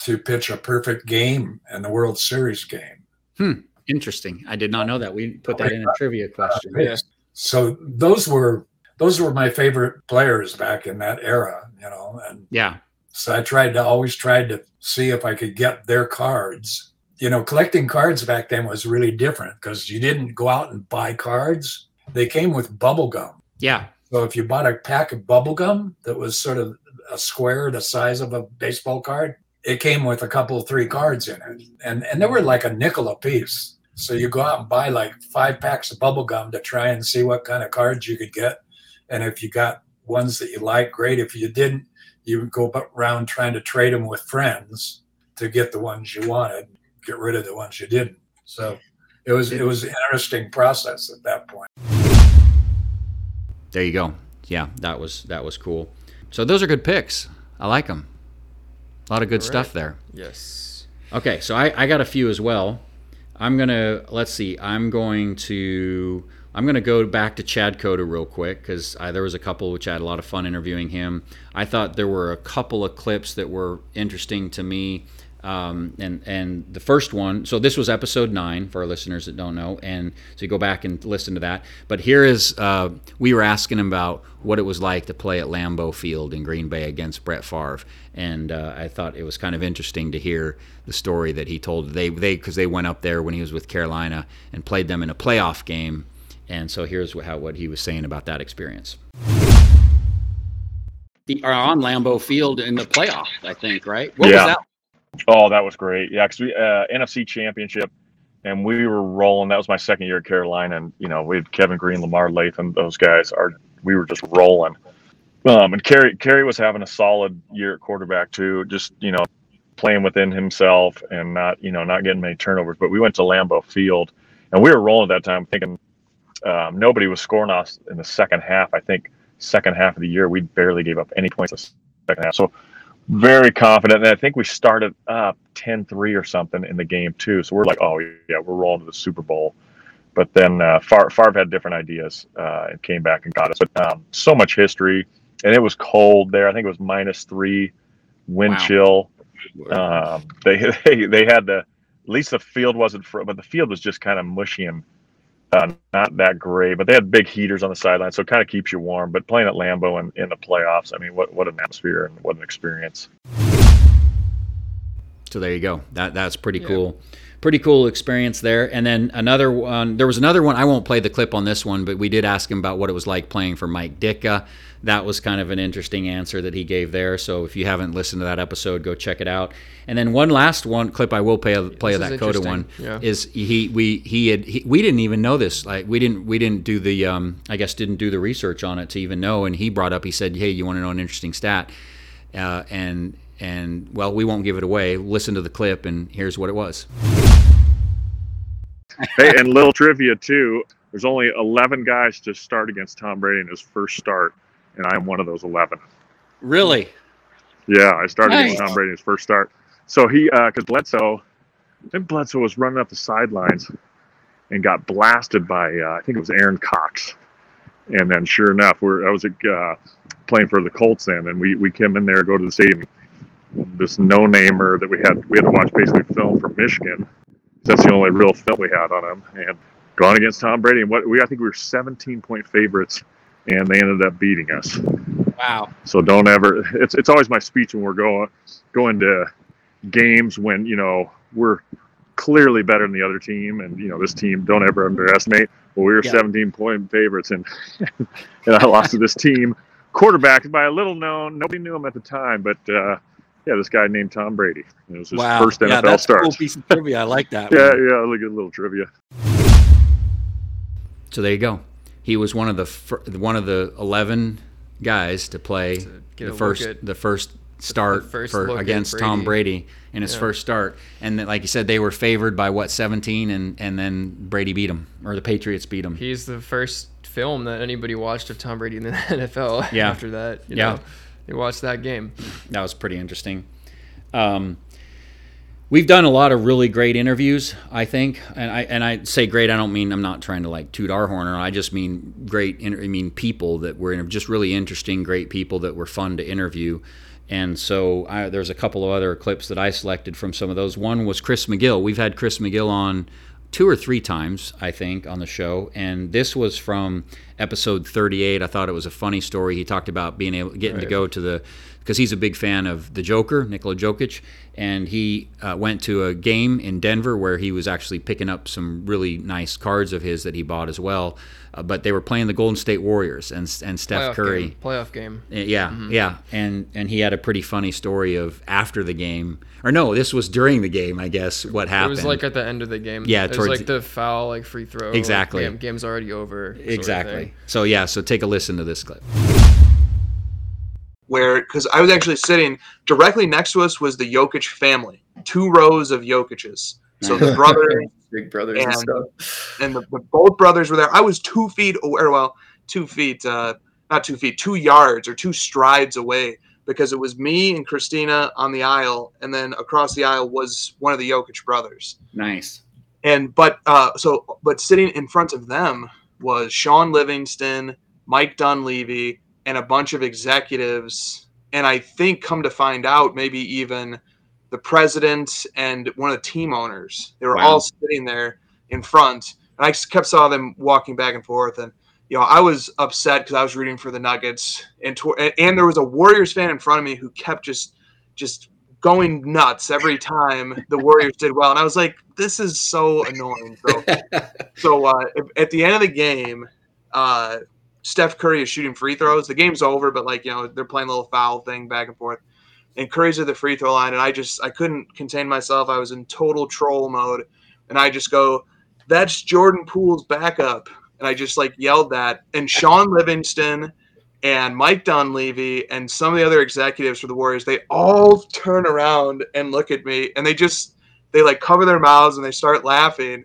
to pitch a perfect game in the World Series game. Interesting. I did not know that. We put that in a trivia question. Yeah. So those were those were my favorite players back in that era, you know, and Yeah. So I tried to always tried to see if I could get their cards. You know, collecting cards back then was really different because you didn't go out and buy cards. They came with bubble gum. Yeah. So if you bought a pack of bubble gum that was sort of a square the size of a baseball card, it came with a couple three cards in it. And and they were like a nickel a piece. So you go out and buy like five packs of bubble gum to try and see what kind of cards you could get. And if you got ones that you like, great. If you didn't, you would go around trying to trade them with friends to get the ones you wanted, get rid of the ones you didn't. So it was it was an interesting process at that point. There you go. Yeah, that was that was cool. So those are good picks. I like them. A lot of good All stuff there. Yes. Okay, so I, I got a few as well. I'm gonna let's see. I'm going to I'm gonna go back to Chad Cota real quick because there was a couple which I had a lot of fun interviewing him. I thought there were a couple of clips that were interesting to me. Um, and and the first one, so this was episode nine for our listeners that don't know, and so you go back and listen to that. But here is uh, we were asking him about what it was like to play at Lambeau Field in Green Bay against Brett Favre, and uh, I thought it was kind of interesting to hear the story that he told. They they because they went up there when he was with Carolina and played them in a playoff game, and so here's what, how what he was saying about that experience. The, are on Lambeau Field in the playoffs, I think, right? What Yeah. was that? Oh, that was great. Yeah, because we uh, NFC Championship, and we were rolling. That was my second year at Carolina, and you know we had Kevin Greene, Lamar Lathon, those guys are. We were just rolling. Um, and Kerry Kerry was having a solid year at quarterback too. Just you know, playing within himself and not you know not getting many turnovers. But we went to Lambeau Field, and we were rolling at that time, thinking um, nobody was scoring us in the second half. I think second half of the year we barely gave up any points the second half. So very confident, and I think we started up 10-3 or something in the game too. So we're like, oh yeah, we're rolling to the Super Bowl. But then uh, Favre, Favre had different ideas uh, and came back and got us. But um, so much history, and it was cold there. I think it was minus three, wind Wow. chill. Um, they, *laughs* they they had the at least the field wasn't fr- but the field was just kind of mushy and uh, not that great. But they had big heaters on the sideline, so it kind of keeps you warm. But playing at Lambeau and in the playoffs, I mean, what what an atmosphere and what an experience. So there you go. That that's pretty Yeah. cool. Pretty cool experience there. And then another one. There was another one. I won't play the clip on this one, but we did ask him about what it was like playing for Mike Ditka. That was kind of an interesting answer that he gave there. So if you haven't listened to that episode, go check it out. And then one last one clip I will play a play of that Cota one Yeah. is he we he had he, we didn't even know this like we didn't we didn't do the um I guess didn't do the research on it to even know and he brought up he said hey you want to know an interesting stat uh, and and well we won't give it away listen to the clip and here's what it was hey, and little trivia too. There's only 11 guys to start against Tom Brady in his first start, and I am one of those 11. really Yeah, I started against Tom Brady in his first start. So he, because Bledsoe, I think Bledsoe was running up the sidelines and got blasted by, uh, I think it was Aaron Cox. And then, sure enough, we're I was uh, playing for the Colts then, and we we came in there, go to the stadium. This no-namer that we had, we had to watch basically film from Michigan. That's the only real film we had on him, and gone against Tom Brady. And what we I think we were 17-point favorites, and they ended up beating us. wow So don't ever. It's it's always my speech when we're going going to games when you know we're clearly better than the other team, and you know this team. Don't ever underestimate. Well, we were Yeah. 17 point favorites, and *laughs* and I lost to this team, quarterbacked by a little known. Nobody knew him at the time, but uh, yeah, this guy named Tom Brady. It was his wow first NFL yeah that's a start. cool piece of trivia I like that *laughs* Yeah, yeah, look at a little trivia. so there you go he was one of the fir- one of the 11 guys to play To get a the first at- the first start first for look at against Tom Brady. Brady in his Yeah. first start and then, like you said they were favored by what 17 and and then Brady beat them or the Patriots beat them He's the first film that anybody watched of Tom Brady in the *laughs* NFL. Yeah. After that, you Yeah. know, they watched that game. that was pretty interesting. Um, we've done a lot of really great interviews, I think, and I and I say great. I don't mean I'm not trying to like toot our horn, or I just mean great. Inter- I mean people that were just really interesting, great people that were fun to interview. And so I, there's a couple of other clips that I selected from some of those. One was Chris McGill. We've had Chris McGill on two or three times, I think, on the show, and this was from episode 38. I thought it was a funny story. He talked about being able getting to go to the because he's a big fan of the Joker, Nikola Jokic, and he uh, went to a game in Denver where he was actually picking up some really nice cards of his that he bought as well. Uh, but they were playing the Golden State Warriors and and Steph Playoff Curry. game. Playoff game. Uh, Yeah, yeah, and and he had a pretty funny story of after the game, or no, this was during the game, I guess. What happened? It was like at the end of the game. Yeah, it was towards like the- foul, like free throw. like, Exactly. game, game's already over. exactly. So yeah, so take a listen to this clip. Where because I was actually sitting directly next to us was the Jokic family, two rows of Jokic's. So the *laughs* brother Big brothers and, And- stuff. and the, the both brothers were there. I was two feet away, well, two feet, uh, not two feet, two yards or two strides away because it was me and Christina on the aisle, and then across the aisle was one of the Jokic brothers. Nice. And but uh, so but sitting in front of them was Shaun Livingston, Mike Dunleavy, and a bunch of executives. And I think come to find out, maybe even the president and one of the team owners. They were Wow. all sitting there in front, and I kept saw them walking back and forth. And you know, I was upset because I was rooting for the Nuggets, and to, and- and there was a Warriors fan in front of me who kept just just going nuts every time the Warriors did well, and I was like, this is so annoying. So *laughs* so uh, at the end of the game, uh, Steph Curry is shooting free throws. The game's over, but like you know they're playing a little foul thing back and forth. And Curry's at the free throw line, and I just I couldn't contain myself. I was in total troll mode, and I just go, "That's Jordan Poole's backup," and I just like yelled that. And Shaun Livingston and Mike Dunleavy and some of the other executives for the Warriors, they all turn around and look at me and they just they like cover their mouths and they start laughing.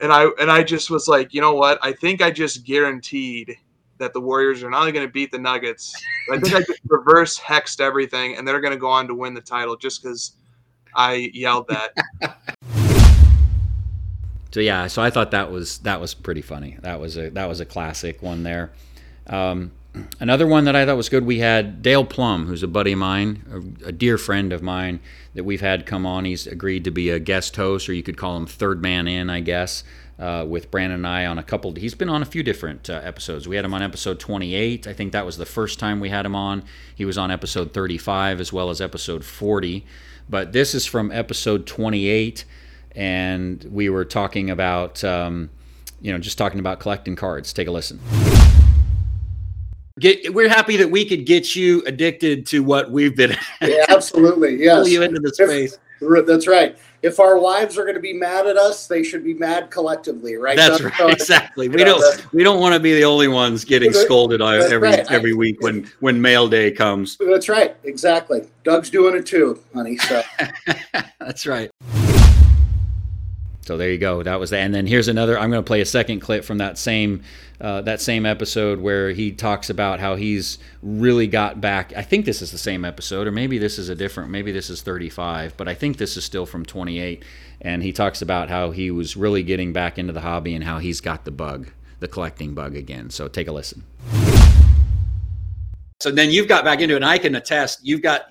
And I and I just was like, you know what? I think I just guaranteed that the Warriors are not only going to beat the Nuggets, but I think I just *laughs* reverse hexed everything and they're going to go on to win the title just because I yelled that. *laughs* So yeah, so I thought that was that was pretty funny. That was a that was a classic one there. Um, another one that I thought was good. We had Dale Plum, who's a buddy of mine, a, a, dear friend of mine that we've had come on. He's agreed to be a guest host, or you could call him third man in, I guess, uh, with Brandon and I on a couple. He's been on a few different uh, episodes. We had him on episode 28. I think that was the first time we had him on. He was on episode 35 as well as episode 40. But this is from episode 28 and we were talking about, um, you know, just talking about collecting cards. Take a listen. Get, we're happy that we could get you addicted to what we've been. yeah, absolutely. *laughs* Yes. Pull you into the space. That's right. If our wives are going to be mad at us, they should be mad collectively, right? That's right. So, exactly. We know, don't. we don't want to be the only ones getting scolded every right. every week when when mail day comes. That's right. Exactly. Doug's doing it too, honey. So. *laughs* that's right. So there you go. That was that. And then here's another. I'm going to play a second clip from that same uh, that same episode where he talks about how he's really got back. I think this is the same episode, or maybe this is a different. Maybe this is 35, but I think this is still from 28. And he talks about how he was really getting back into the hobby and how he's got the bug, the collecting bug again. So take a listen. So then you've got back into it, and I can attest. You've got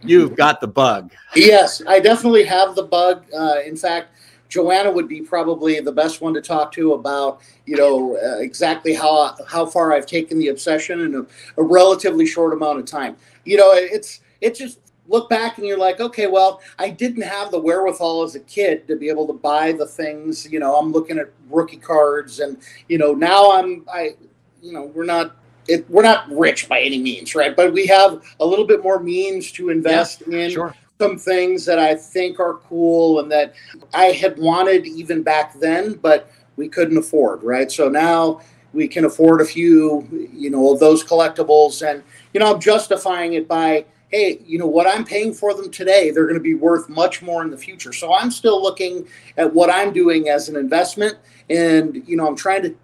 you've got the bug. Yes, I definitely have the bug. Uh, in fact Joanna would be probably the best one to talk to about, you know, uh, exactly how how far I've taken the obsession in a, a, relatively short amount of time. You know, it's it's just look back and you're like, okay, well, I didn't have the wherewithal as a kid to be able to buy the things. You know, I'm looking at rookie cards, and you know, now I'm I, you know, we're not it, we're not rich by any means, right? But we have a little bit more means to invest yeah, in sure some things that I think are cool and that I had wanted even back then, but we couldn't afford, right? So now we can afford a few, you know, of those collectibles. And, you know, I'm justifying it by, hey, you know, what I'm paying for them today, they're going to be worth much more in the future. So I'm still looking at what I'm doing as an investment. And, you know, I'm trying to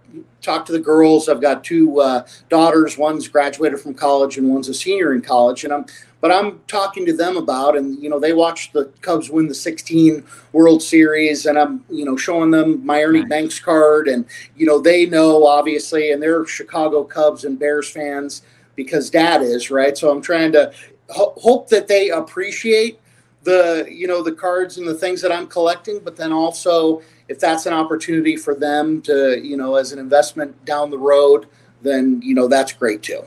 talk to the girls. I've got two uh, daughters. One's graduated from college and one's a senior in college. And I'm but I'm talking to them about, and you know, they watched the Cubs win the 16 World Series, and I'm you know showing them my Ernie nice. Banks card, and you know they know obviously, and they're Chicago Cubs and Bears fans because Dad is right. So I'm trying to ho- hope that they appreciate the you know the cards and the things that I'm collecting, but then also if that's an opportunity for them to you know as an investment down the road, then you know that's great too.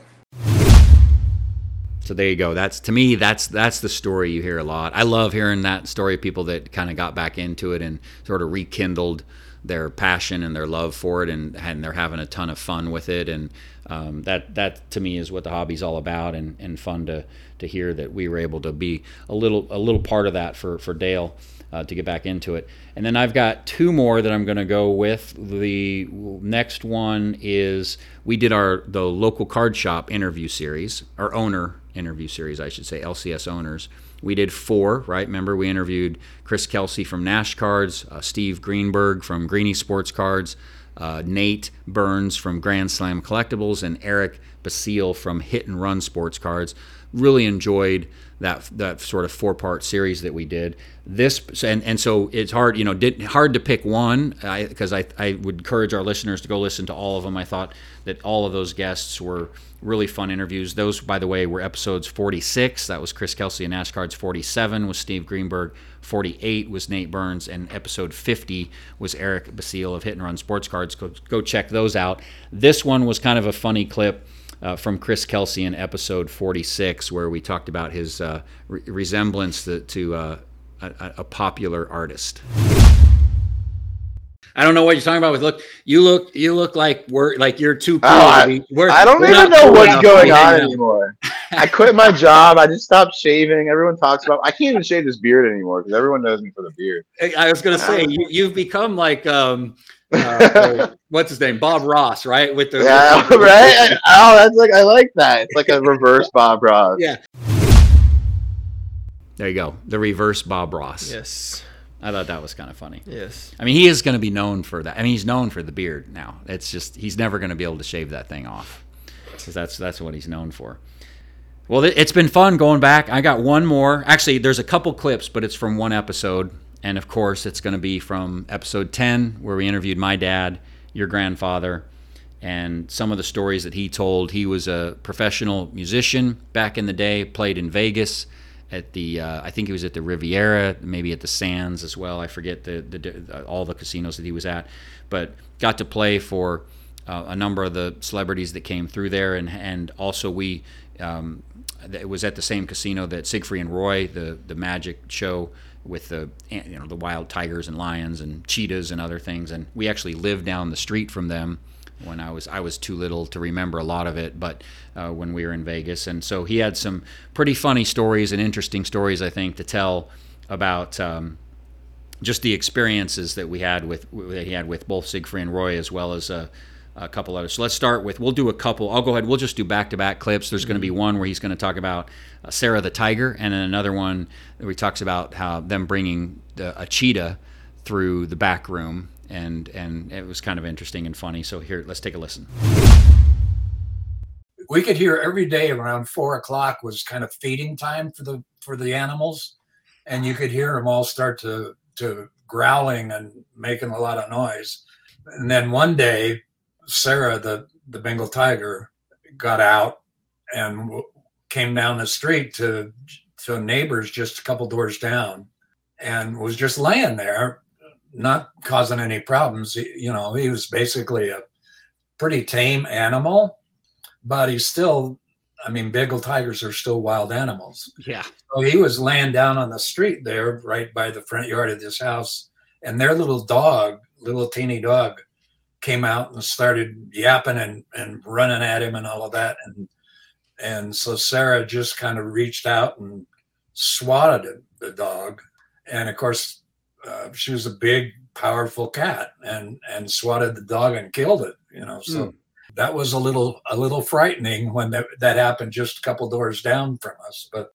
So there you go. That's to me. That's that's the story you hear a lot. I love hearing that story of people that kind of got back into it and sort of rekindled their passion and their love for it, and and they're having a ton of fun with it. And um, that that to me is what the hobby's all about, and, and fun to to hear that we were able to be a little a little part of that for for Dale. Uh, to get back into it. And then I've got two more that I'm going to go with. The next one is we did our the local card shop interview series. Our owner interview series, I should say, LCS owners. We did four, right? Remember, we interviewed Chris Kelsey from Nash Cards, uh, Steve Greenberg from Greeny Sports Cards, uh, Nate Burns from Grand Slam Collectibles, and Eric Basile from Hit and Run Sports Cards. Really enjoyed that that sort of four part series that we did. This and and so it's hard, you know, did, hard to pick one because I, I I would encourage our listeners to go listen to all of them. I thought that all of those guests were really fun interviews. Those, by the way, were episodes 46. That was Chris Kelsey and NashCards. 47 was Steve Greenberg. 48 was Nate Burns. And episode 50 was Eric Basile of Hit and Run Sports Cards. Go, go check those out. This one was kind of a funny clip. Uh, from Chris Kelsey in episode 46, where we talked about his uh, re- resemblance to, to uh, a, a popular artist. I don't know what you're talking about. With look, you look, you look like we're like you're too cool. Oh, I, be, I don't even know what's going on anymore. *laughs* I quit my job. I just stopped shaving. Everyone talks about. I can't even shave this beard anymore because everyone knows me for the beard. I was gonna say you, you've become like um uh, *laughs* what's his name? Bob Ross, right? With the Yeah, *laughs* right. Oh, that's like I like that. It's like a reverse *laughs* Bob Ross. Yeah. There you go. The reverse Bob Ross. Yes. I thought that was kind of funny. Yes. I mean, he is going to be known for that. I mean, he's known for the beard now. It's just he's never going to be able to shave that thing off because that's that's what he's known for. Well, it's been fun going back. I got one more. Actually, there's a couple clips, but it's from one episode, and of course, it's going to be from episode 10 where we interviewed my dad, your grandfather, and some of the stories that he told. He was a professional musician back in the day, played in Vegas at the uh, I think he was at the Riviera, maybe at the Sands as well. I forget the, the all the casinos that he was at, but got to play for uh, a number of the celebrities that came through there, and and also we. Um, it was at the same casino that Siegfried and Roy, the the magic show with the you know the wild tigers and lions and cheetahs and other things, and we actually lived down the street from them when I was I was too little to remember a lot of it, but uh, when we were in Vegas, and so he had some pretty funny stories and interesting stories, I think, to tell about um, just the experiences that we had with that he had with both Siegfried and Roy, as well as a, a couple others. So let's start with we'll do a couple. I'll go ahead. We'll just do back to back clips. There's going to be one where he's going to talk about uh, Sarah the tiger, and then another one where he talks about how them bringing the, a cheetah through the back room and and it was kind of interesting and funny. So here, let's take a listen. we could hear every day around four o'clock was kind of feeding time for the for the animals, and you could hear them all start to to growling and making a lot of noise. And then one day, Sarah, the the Bengal tiger, got out and w- came down the street to to neighbors just a couple doors down, and was just laying there, not causing any problems. You know, he was basically a pretty tame animal but he's still i mean bengal tigers are still wild animals Yeah. so he was laying down on the street there right by the front yard of this house and their little dog little teeny dog came out and started yapping and, and running at him and all of that. And and so sarah just kind of reached out and swatted the dog. And of course uh, she was a big powerful cat and and swatted the dog and killed it you know. So that was a little a little frightening when that that happened just a couple doors down from us. But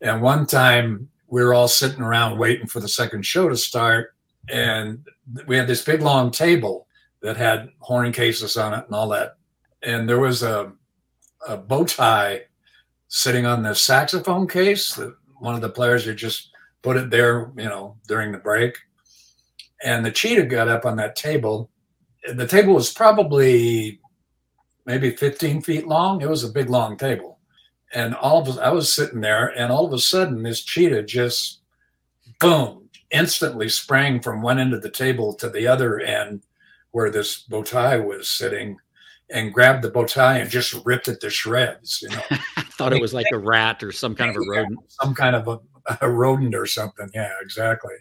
and one time we were all sitting around waiting for the second show to start and we had this big long table that had horn cases on it and all that and there was a, a bow tie sitting on the saxophone case that one of the players had just put it there you know during the break and the cheetah got up on that table the table was probably maybe 15 feet long. It was a big, long table. And all of us, I was sitting there, and all of a sudden, this cheetah just boom, instantly sprang from one end of the table to the other end where this bow tie was sitting and grabbed the bow tie and just ripped it to shreds, you know, I *laughs* thought it was like a rat or some kind of a rodent. some kind of a, a rodent or something. Yeah, exactly.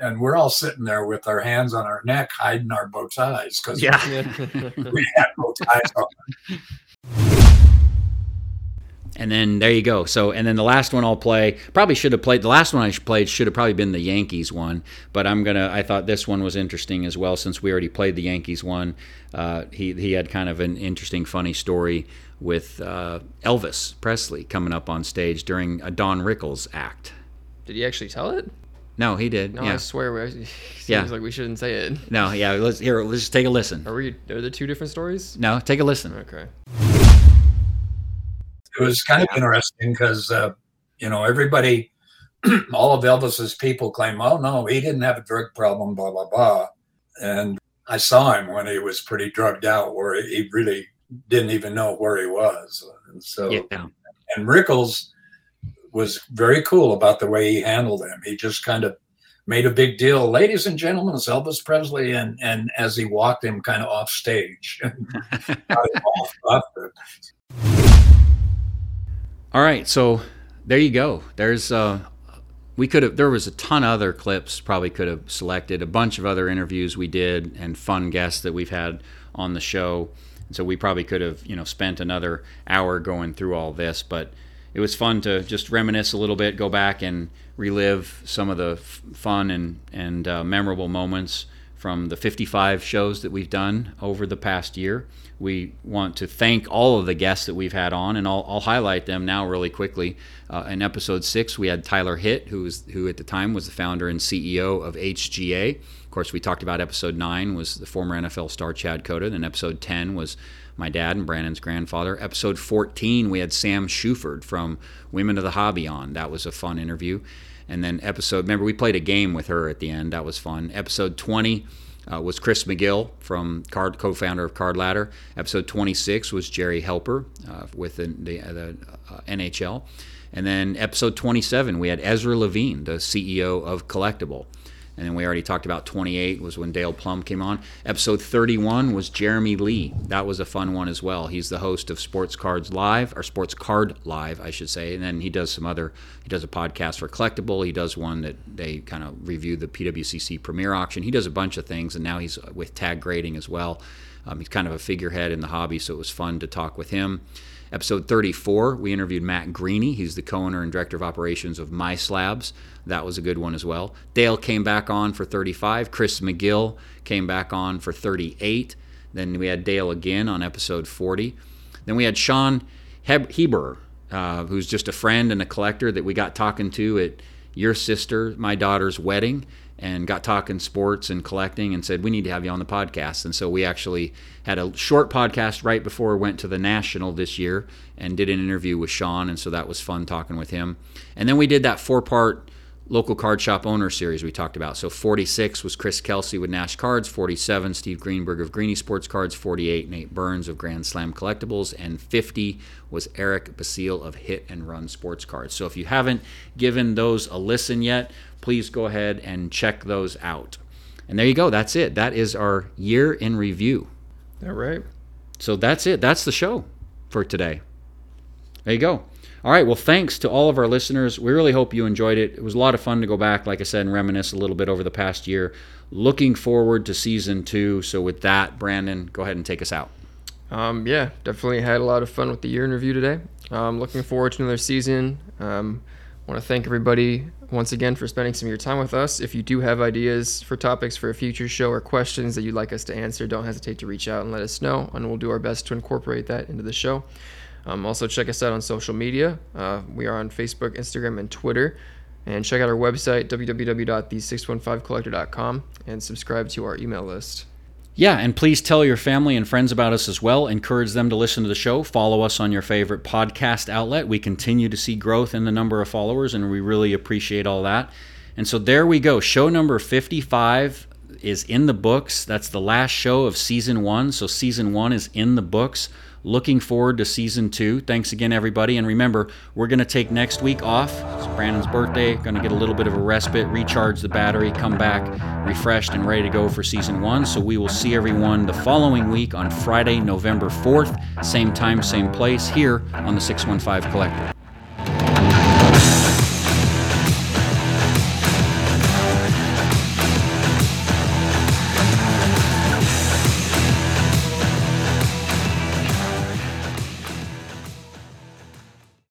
And we're all sitting there with our hands on our neck, hiding our bow ties because Yeah. we had bow ties on. *laughs* And then there you go. So, and then the last one I'll play probably should have played. The last one I played should have probably been the Yankees one, but I'm gonna. I thought this one was interesting as well since we already played the Yankees one. Uh, he he had kind of an interesting, funny story with uh, Elvis Presley coming up on stage during a Don Rickles act. Did he actually tell it? No, he did. No, yeah. I swear. we- *laughs* Seems Yeah. like we shouldn't say it. No, yeah. Let's here. Let's just take a listen. Are we? Are there two different stories? No, take a listen. Okay. It was kind of interesting because uh, you know everybody *clears throat* all of elvis's people claim oh no he didn't have a drug problem blah blah blah. And i saw him when he was pretty drugged out where he really didn't even know where he was. And so Yeah. and rickles was very cool about the way he handled him. He just kind of made a big deal. Ladies and gentlemen it's elvis presley and and as he walked him kind of off stage *laughs* *laughs* All right, so there you go. There's uh we could have there was a ton of other clips probably could have selected a bunch of other interviews we did and fun guests that we've had on the show. So we probably could have, you know, spent another hour going through all this, but it was fun to just reminisce a little bit, go back and relive some of the f- fun and and uh, memorable moments from the 55 shows that we've done over the past year. We want to thank all of the guests that we've had on, and I'll, I'll highlight them now really quickly. Uh, in episode six, we had Tyler Hitt, who was who at the time was the founder and CEO of HGA. Of course, we talked about episode nine was the former NFL star Chad Cota, and episode 10 was my dad and Brandon's grandfather. Episode 14, we had Sam Shuford from Women of the Hobby on. That was a fun interview. And then episode, remember, we played a game with her at the end. That was fun. Episode 20 uh, was Chris McGill from Card, co-founder of Card Ladder. Episode 26 was Gerry Helper uh, with the, the, the uh, NHL. And then episode 27, we had Ezra Levine, the CEO of Collectable. And then we already talked about 28 was when Dale Plum came on. Episode 31 was Jeremy Lee. That was a fun one as well. He's the host of Sports Cards Live, or Sports Card Live, I should say. And then he does some other, he does a podcast for Collectable. He does one that they kind of review the PWCC Premier Auction. He does a bunch of things, and now he's with Tag Grading as well. Um, he's kind of a figurehead in the hobby, so it was fun to talk with him. Episode 34, we interviewed Matt Greeny. He's the co-owner and director of operations of My Slabs. That was a good one as well. Dale came back on for 35. Chris McGill came back on for 38. Then we had Dale again on episode 40. Then we had Sean Heb- Heber, uh, who's just a friend and a collector that we got talking to at your sister, my daughter's wedding and got talking sports and collecting and said we need to have you on the podcast. And so we actually had a short podcast right before we went to the national this year and did an interview with sean and so that was fun talking with him. And then we did that four part local card shop owner series we talked about. So 46 was chris kelsey with nash cards 47 steve greenberg of greeny sports cards 48 nate burns of grand slam collectibles and 50 was eric basile of hit and run sports cards. So if you haven't given those a listen yet please go ahead and check those out. And there you go. That's it. That is our year in review. All right. So that's it. That's the show for today. There you go. All right. Well, thanks to all of our listeners. We really hope you enjoyed it. It was a lot of fun to go back, like I said, and reminisce a little bit over the past year. Looking forward to season two. So, with that, Brandon, go ahead and take us out. Um, yeah, definitely had a lot of fun with the year in review today. Um, looking forward to another season. Um, want to thank everybody once again for spending some of your time with us. If you do have ideas for topics for a future show or questions that you'd like us to answer, don't hesitate to reach out and let us know, and we'll do our best to incorporate that into the show. Um, also, check us out on social media. Uh, we are on Facebook, Instagram, and Twitter. And check out our website, www.the615collector.com, and subscribe to our email list. Yeah, and please tell your family and friends about us as well. Encourage them to listen to the show. Follow us on your favorite podcast outlet. We continue to see growth in the number of followers, and we really appreciate all that. And so there we go. Show number 55 is in the books. That's the last show of season one. So season one is in the books. Looking forward to season two. Thanks again, everybody. And remember, we're going to take next week off. It's Brandon's birthday. Going to get a little bit of a respite, recharge the battery, come back refreshed and ready to go for season one. So we will see everyone the following week on Friday, November 4th. Same time, same place here on the 615 Collector.